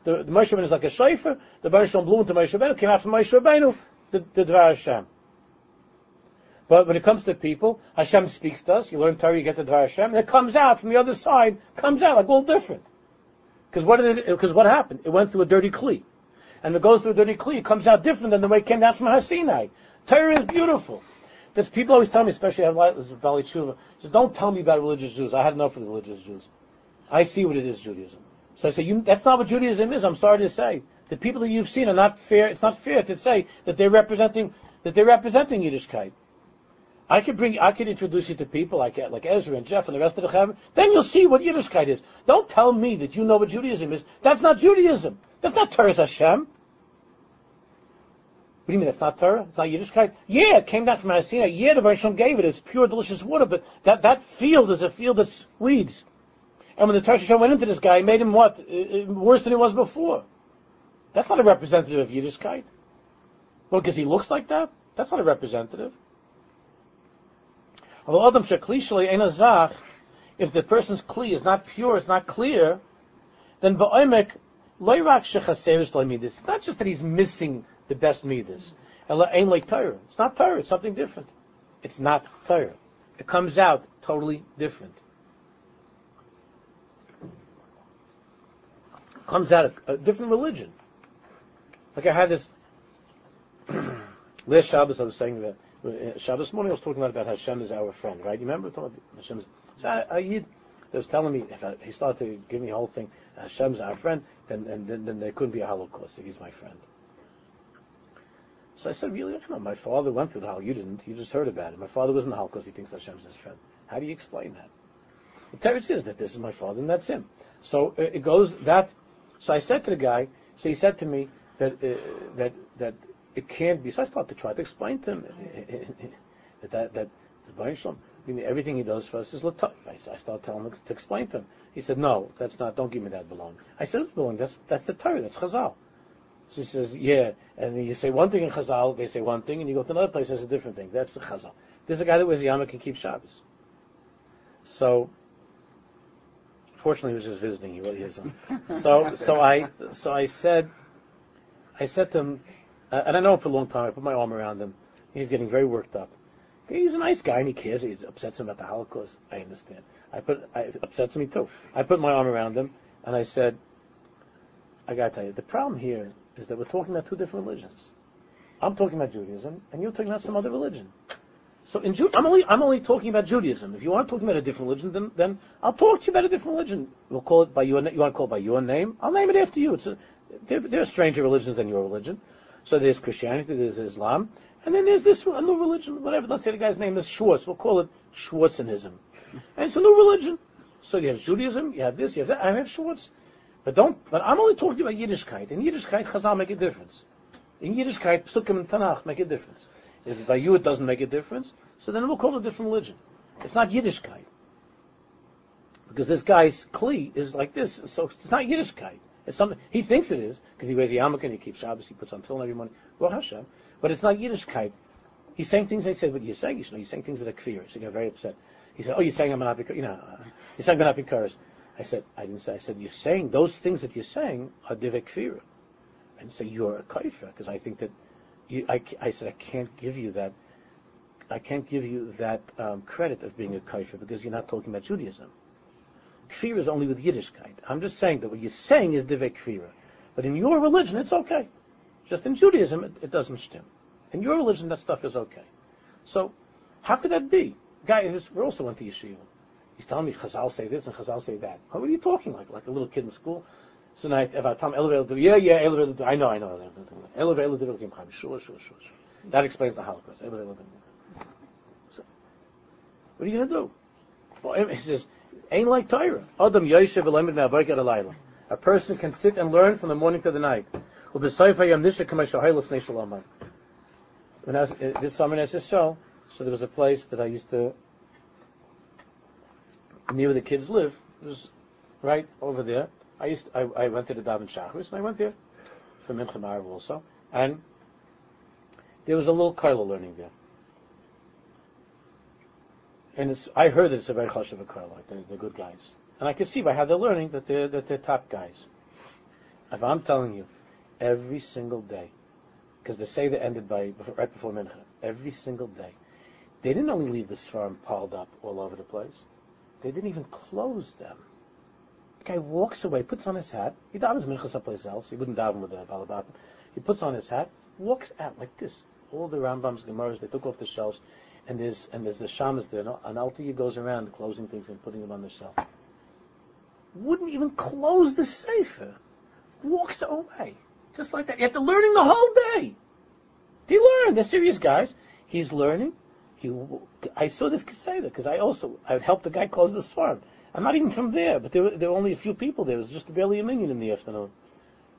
The, the Moshe Rabbeinu is like a shayfer. The Baruch Shalom blew into Moshe Rabbeinu, came out from Moshe Rabbeinu, the, the Dvar Hashem. But when it comes to people, Hashem speaks to us. You learn Torah, you get the Dvar Hashem, and it comes out from the other side, comes out like all different. Because what did it, because what happened? It went through a dirty kli and it goes through a dirty kli, it comes out different than the way it came down from Har Sinai. Torah is beautiful. That's people always tell me, especially I have Bali Tshuva, says, don't tell me about religious Jews. I had enough of the religious Jews. I see what it is, Judaism. So I say, you, that's not what Judaism is. I'm sorry to say. The people that you've seen are not fair. It's not fair to say that they're representing that they're representing Yiddishkeit. I could bring, I could introduce you to people like like Ezra and Jeff and the rest of the Chaver. Then you'll see what Yiddishkeit is. Don't tell me that you know what Judaism is. That's not Judaism. That's not Torah Hashem. What do you mean that's not Torah? It's not Yiddishkeit? Yeah, it came down from Sinai. Yeah, the Baruch gave it. It's pure, delicious water. But that, that field is a field that's weeds. And when the Torah went into this guy, made him what? Uh, uh, worse than he was before. That's not a representative of Yiddishkeit. Well, because he looks like that? That's not a representative. If the person's kli is not pure, it's not clear, then ba'omek it's not just that he's missing the best midas. Ain't like Torah. It's not Torah. It's something different. It's not Torah. It comes out totally different. Comes out of a different religion. Like I had this last Shabbos. I was saying that uh, Shabbos morning I was talking about Hashem is our friend, right? You remember talking about Hashem? So I, I, was telling me if I, he started to give me a whole thing. Hashem's our friend, then and then, then there couldn't be a Holocaust if he's my friend. So I said, really? No, my father went through the Holocaust. You didn't. You just heard about it. My father was in the Holocaust. He thinks Hashem's his friend. How do you explain that? The Torah says that this is my father and that's him. So uh, it goes that. So I said to the guy. So he said to me that uh, that that it can't be. So I started to try to explain to him that that, that the everything he does for us is latayv. I, I started telling him to explain to him. He said, "No, that's not. Don't give me that belong." I said, "It's belong. That's that's the Torah. That's Chazal." So he says, "Yeah." And you say one thing in Chazal, they say one thing, and you go to another place, there's a different thing. That's the Chazal. There's a guy that wears a yarmulke and keeps Shabbos. So, fortunately, he was just visiting. He was. So, so I, so I said, I said to him, uh, and I know him for a long time. I put my arm around him. He's getting very worked up. He's a nice guy and he cares. He upsets him about the Holocaust. I understand. I put, I, it upsets me too. I put my arm around him and I said, I gotta tell you, the problem here is that we're talking about two different religions. I'm talking about Judaism and you're talking about some other religion. So in Ju- I'm only, I'm only talking about Judaism. If you want to talk about a different religion, then, then I'll talk to you about a different religion. We'll call it by your, you want to call it by your name? I'll name it after you. It's a, they're, they're stranger religions than your religion. So there's Christianity, there's Islam, and then there's this a new religion, whatever. Let's say the guy's name is Schwartz. We'll call it Schwartzanism. And it's a new religion. So you have Judaism, you have this, you have that, I have Schwartz. But don't, but I'm only talking about Yiddishkeit. In Yiddishkeit, Chazal make a difference. In Yiddishkeit, Psukim and Tanakh make a difference. If by you it doesn't make a difference, so then we'll call it a different religion. It's not Yiddishkeit. Because this guy's Kli is like this, so it's not Yiddishkeit. It's something he thinks it is because he wears a yarmulke and he keeps Shabbos, he puts on tefillin every morning. Well, Hashem, but it's not Yiddishkeit. He's saying things. I said, but you're saying, you know, you're saying things that are kfir. So he got very upset. He said, oh, you're saying I'm not you know, uh, you're saying I'm not because. I said, I didn't say. I said, you're saying those things that you're saying are divek kfir. And say you're a kaifer because I think that you, I, I said I can't give you that. I can't give you that um, credit of being a kaifer because you're not talking about Judaism. Kfir is only with Yiddishkeit. I'm just saying that what you're saying is divek kfir. But in your religion, it's okay. Just in Judaism, it, it doesn't stem. In your religion, that stuff is okay. So, how could that be? Guy, this, we also went to yeshiva. He's telling me Chazal say this and Chazal say that. What are you talking like? Like a little kid in school? So now, if I tell elevator, yeah, yeah, elevator, I know, I know, elevator, elevator, sure, sure, sure. That explains the Holocaust. So, what are you going to do? Well, he says, ain't like Torah. Adam Yoshev Elamed Me'abayk Alayla. A person can sit and learn from the morning to the night. When I was, uh, this summer in SSO, so there was a place that I used to, near where the kids live, it was right over there. I used, I, I went to the Davin Shachris, and I went there for Mincha Marav also, and there was a little Kaila learning there. And it's, I heard that it's a very chashav a Kaila, they're, they're good guys. And I can see by how they're learning that they're, that they're top guys. If I'm telling you, every single day, because they say the Seder ended by right before Mincha, every single day, they didn't only leave the Sfarim piled up all over the place, they didn't even close them. Guy walks away, puts on his hat, he davens Mincha someplace else, he wouldn't daven with the Balabat, he puts on his hat, walks out like this. All the Rambam's Gemaras, they took off the shelves, and there's and there's the shamas there, and Alti goes around closing things and putting them on the shelf. Wouldn't even close the Sefer. Walks away. Just like that. After learning the whole day. He learned. They're serious guys. He's learning. He, I saw this Keseda because I also I helped the guy close the farm. I'm not even from there, but there were, there were only a few people there. It was just barely a million in the afternoon.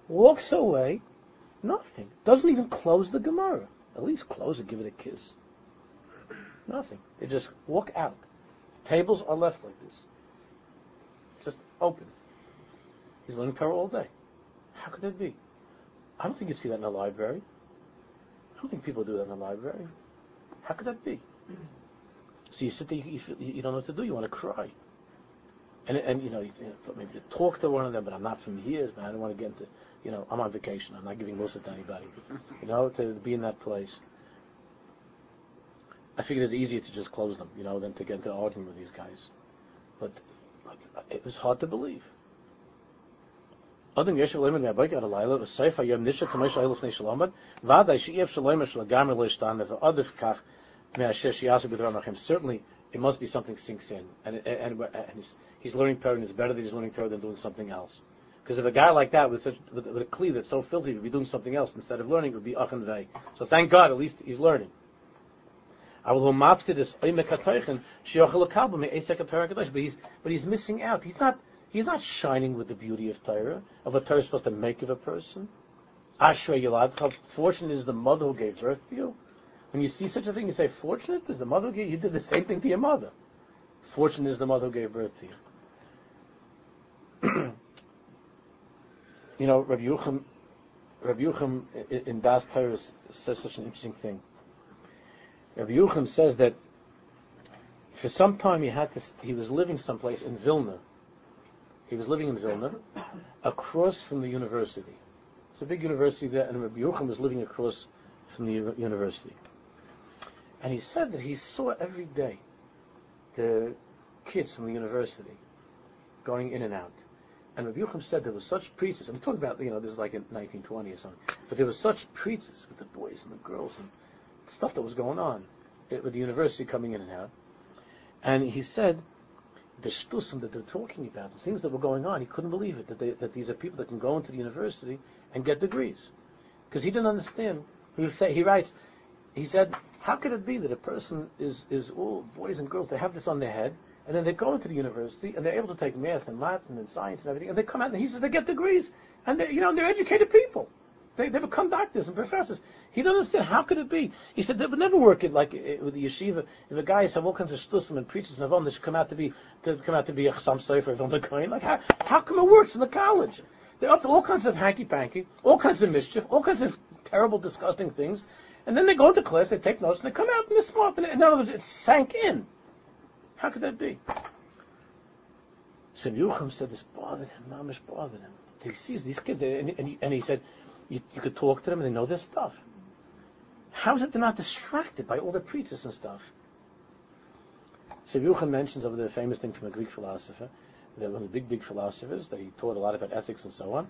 Walks away, nothing. Doesn't even close the Gemara. At least close it, give it a kiss. Nothing. They just walk out. Tables are left like this. Just open. He's learning Torah all day. How could that be? I don't think you see that in a library. I don't think people do that in a library. How could that be? So you sit there, you, you, you don't know what to do. You want to cry, and and you know you think, maybe to talk to one of them, but I'm not from here, man. I don't want to get into, you know, I'm on vacation. I'm not giving mussar to anybody. You know, to be in that place. I figured it's easier to just close them, you know, than to get into an argument with these guys. But, it was hard to believe. Adam Yeshiv Leimer Me'abayk Ad Alayla V'Seif HaYom Nisha Kamei Shayel Fnei Shalomad V'Adai She'ef Shalomer Shal Gamer Lo Yishtan V'Adif Kach Me'asher B'Dram Achim Certainly, it must be something sinks in, and and, and, he's, he's learning Torah, and it's better that he's learning Torah than doing something else. Because if a guy like that with such with, with a kli that's so filthy would be doing something else instead of learning, it would be achan vei. So thank God, at least he's learning. But he's but he's missing out. He's not He's not shining with the beauty of Torah, of what Torah is supposed to make of a person. Ashrei Yilad, fortunate is the mother who gave birth to you. When you see such a thing, you say, fortunate is the mother gave you did the same thing to your mother. Fortunate is the mother who gave birth to you. you know, Rabbi Yerucham, Rabbi Yerucham in Das Torah says such an interesting thing. Rabbi Yerucham says that for some time he had to, he was living someplace in Vilna, he was living in Vilna, across from the university. It's a big university there, and Rabbi Yochanan was living across from the university. And he said that he saw every day the kids from the university going in and out. And Rabbi Yochanan said there were such preachers. I'm talking about, you know, this is like in 1920 or something. But there were such preachers with the boys and the girls and stuff that was going on with the university coming in and out. And he said the shtusim that they're talking about, the things that were going on, he couldn't believe it, that, they, that these are people that can go into the university and get degrees. Because he didn't understand. He, say, he writes, he said, how could it be that a person is, is all boys and girls, they have this on their head, and then they go into the university, and they're able to take math and Latin and science and everything, and they come out, and he says they get degrees, and they, you know, they're educated people. They, they become doctors and professors. He doesn't understand. How could it be? He said that would never work it like eh, with the yeshiva. If a guy has all kinds of shtusim and preachers and avon, they should come out to be to come out to be a chasam sefer from the coin. Like how how come it works in the college? They're up to all kinds of hanky-panky, all kinds of mischief, all kinds of terrible, disgusting things. And then they go into class, they take notes, and they come out and they're smart. In other words, it sank in. How could that be? Sim Yerucham said this bothered him, Mamish bothered him. He sees these kids, and, and, and he said, you, you, could talk to them and they know their stuff. How is it they're not distracted by all the preachers and stuff? Sim Yerucham mentions over the famous thing from a Greek philosopher, that one of the big, big philosophers, They taught a lot about ethics and so on,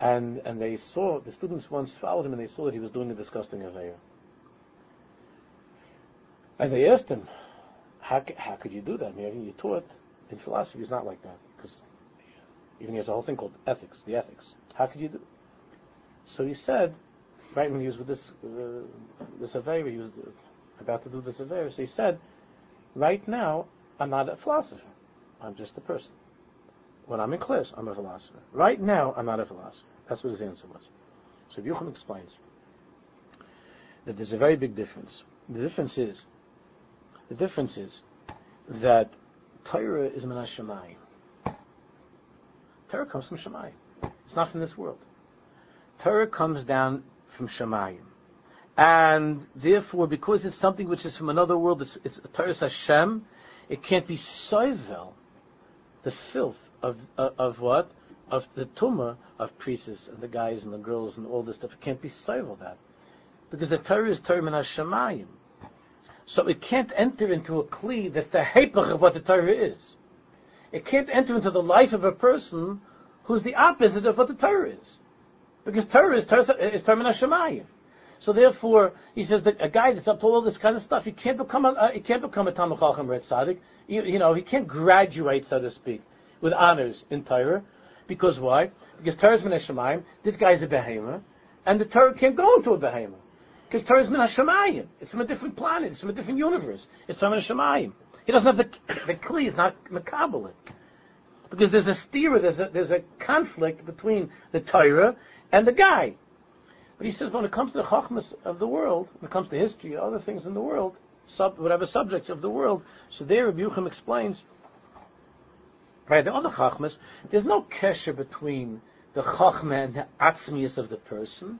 and, and they saw, the students once followed him and they saw that he was doing a disgusting affair. And they asked him, how, how could you do that? I mean, you taught in philosophy is not like that because even he has a whole thing called ethics, the ethics. How could you do? So he said, right when he was with this uh, the surveyor, he was about to do the surveyor. So he said, right now I'm not a philosopher. I'm just a person. When I'm in class, I'm a philosopher. Right now, I'm not a philosopher. That's what his answer was. So Yerucham explains that there's a very big difference. The difference is, the difference is that Torah is Minas Shemayim. Torah comes from Shemayim. It's not from this world. Torah comes down from Shemayim. And therefore, because it's something which is from another world, it's, it's Torah Hashem, it can't be soivel, the filth of, uh, of what? Of the tumah of priests and the guys and the girls and all this stuff. It can't be soivel that. Because the Torah is Torah Minas Shemayim. So it can't enter into a kli that's the hepech of what the Torah is. It can't enter into the life of a person who's the opposite of what the Torah is. Because Torah is Torah, is Torah Shemayim. So therefore, he says that a guy that's up to all this kind of stuff, he can't become a, uh, he can't become a Talmud Chacham or Tzaddik. You, you, know, he can't graduate, so to speak, with honors in Torah. Because why? Because Torah is Shemayim, this guy's a behemoth, and the Torah can't go into a behemoth. Because Torah is min Hashemayim. It's from a different planet. It's from a different universe. It's from Hashemayim. He doesn't have the the kli. He's not makabel because there's a steer. There's a there's a conflict between the Torah and the guy. But he says when it comes to the chachmas of the world, when it comes to history, other things in the world, sub, whatever subjects of the world, so there Rabbi explains. Right, the other chachmas, there's no kesher between the chachma and the atzmius of the person.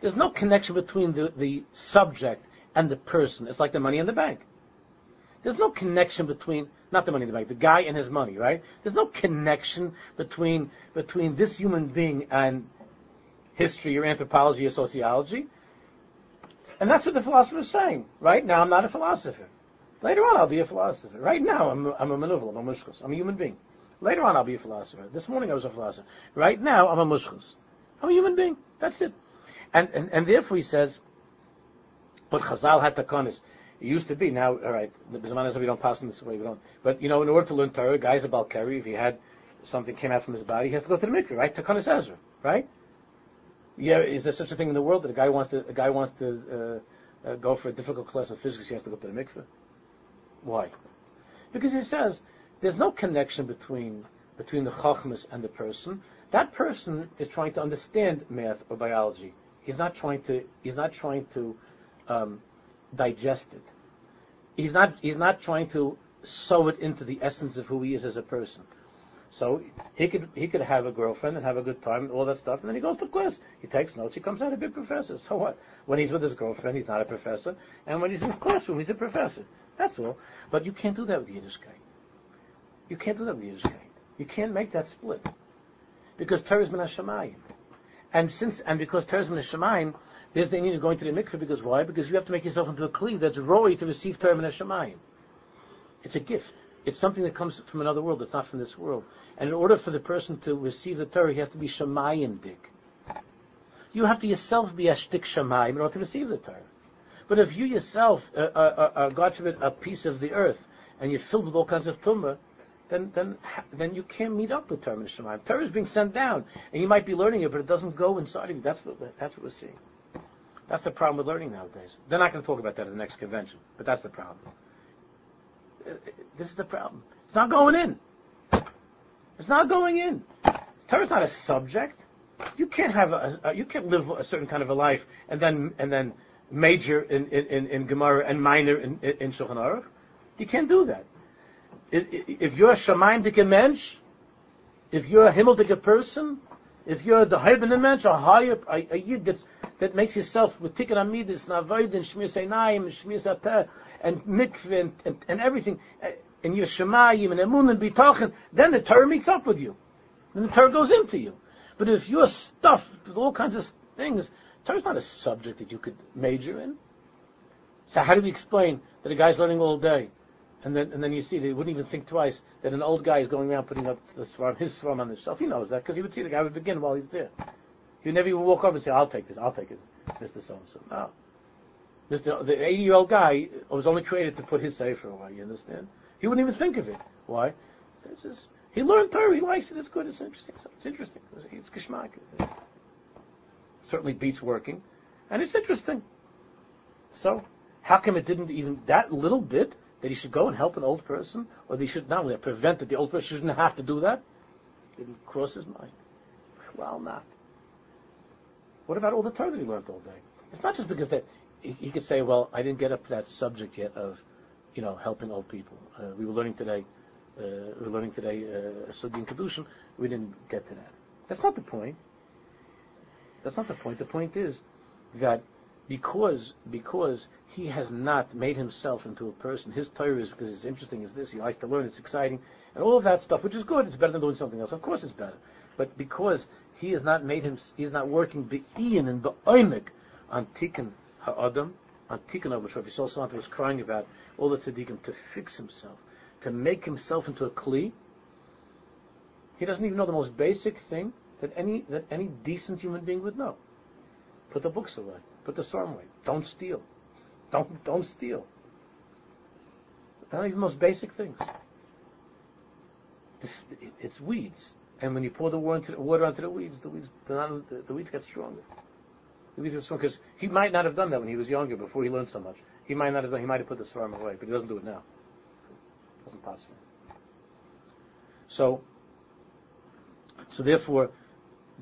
There's no connection between the, the subject and the person. It's like the money in the bank. There's no connection between not the money in the bank, the guy and his money, right? There's no connection between between this human being and history or anthropology or sociology. And that's what the philosopher is saying. Right now, I'm not a philosopher. Later on, I'll be a philosopher. Right now, I'm, I'm a manuvel, I'm a mushkos. I'm a human being. Later on, I'll be a philosopher. This morning, I was a philosopher. Right now, I'm a mushkos. I'm a human being. That's it. And, and, and therefore he says, but Chazal had takanis. It used to be. Now, all right, the Bisman we don't pass in this way. We don't. But you know, in order to learn Torah, guys a Balkari, if he had something came out from his body, he has to go to the mikveh, right? Takanis Ezra, right? Yeah, is there such a thing in the world that a guy wants to a guy wants to uh, uh, go for a difficult class of physics, he has to go to the mikveh? Why? Because he says there's no connection between between the chachmas and the person. That person is trying to understand math or biology. He's not trying to. He's not trying to um, digest it. He's not. He's not trying to sew it into the essence of who he is as a person. So he could he could have a girlfriend and have a good time and all that stuff, and then he goes to class. He takes notes. He comes out a big professor. So what? When he's with his girlfriend, he's not a professor, and when he's in the classroom, he's a professor. That's all. But you can't do that with the Yiddishkeit. You can't do that with the Yiddishkeit. You can't make that split because Torah is min and since and because Teres min Shemayim, there's the need of going to the mikveh because why? Because you have to make yourself into a kli that's roy to receive Torah min Shemayim. It's a gift. It's something that comes from another world. It's not from this world. And in order for the person to receive the Torah, he has to be Shemayim dik. You have to yourself be a shtik Shemayim in order to receive the Torah. But if you yourself are, are, are, a piece of the earth, and you're filled with all kinds of tumah, then then then you can't meet up with Torah Shemayim. Torah is being sent down, and you might be learning it, but it doesn't go inside of you. That's what that's what we're seeing. That's the problem with learning nowadays. They're not going to talk about that at the next convention, but that's the problem. Uh, uh, this is the problem. It's not going in. It's not going in. Torah is not a subject. You can't have a, a, you can't live a certain kind of a life and then and then major in in, in, in Gemara and minor in, in, in Shulchan Aruch. You can't do that if you're a Shemaim mensch, if you're a Himmeldige person, If you're the Heiben Mensch, a higher, a, a Yid that's, that makes himself with Tikkun Amidis, Navoid, and Shmir Seinayim, and Shmir Sapeh, and Mikveh, and, and, and everything, uh, and your Shemayim, and Emun, and Bitochen, then the Torah meets up with you. Then the Torah goes into you. But if you're stuffed with all kinds of things, Torah's not a subject that you could major in. So how do we explain that a guy's learning all day? And then, and then you see, they wouldn't even think twice that an old guy is going around putting up the svarm, his svarm on the shelf. He knows that because he would see the guy would begin while he's there. He would never even walk over and say, "I'll take this, I'll take it, Mister So and So." No, Mister, the eighty-year-old guy was only created to put his sefer away. You understand? He wouldn't even think of it. Why? This is, he learned Torah. He likes it. It's good. It's interesting. So it's interesting. It's, it's. It certainly beats working, and it's interesting. So, how come it didn't even that little bit? That he should go and help an old person, or that he should not only prevent that the old person shouldn't have to do that? Didn't cross his mind. Well, not. What about all the Torah that he learned all day? It's not just because that he, could say, well, I didn't get up to that subject yet of, you know, helping old people. Uh, we were learning today, uh, we were learning today, uh, Sudin Kedushin. We didn't get to that. That's not the point. That's not the point. The point is that because because he has not made himself into a person. His Torah is because it's interesting as this. He likes to learn. It's exciting, and all of that stuff, which is good. It's better than doing something else. Of course, it's better. But because he has not made him, he's not working be'ian and be'oimik on tikkun ha'adam, on tikkun which Rabbi Yisrael was crying about all the tzaddikim to fix himself, to make himself into a kli. He doesn't even know the most basic thing that any that any decent human being would know. Put the books away. Put the storm away. Don't steal. Don't don't steal. Not even the most basic things. It's weeds, and when you pour the water, into, water onto the weeds, the weeds the, the weeds get stronger. The weeds get stronger because he might not have done that when he was younger, before he learned so much. He might not have done. He might have put the storm away, but he doesn't do it now. It wasn't possible. So, so therefore, the,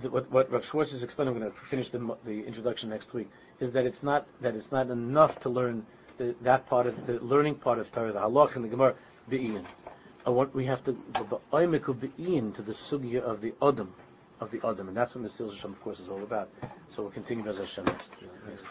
what, what Rav Schwartz is explaining, I'm going to finish the, the introduction next week, is that it's not that it's not enough to learn the, that part of the learning part of Torah, the halach and the Gemara, be'in. what we have to ba'oimiku be'in to the sugya of the Adam, of the Adam, and that's what Mesilas Hashem, of course, is all about. So we'll continue as Hashem next. next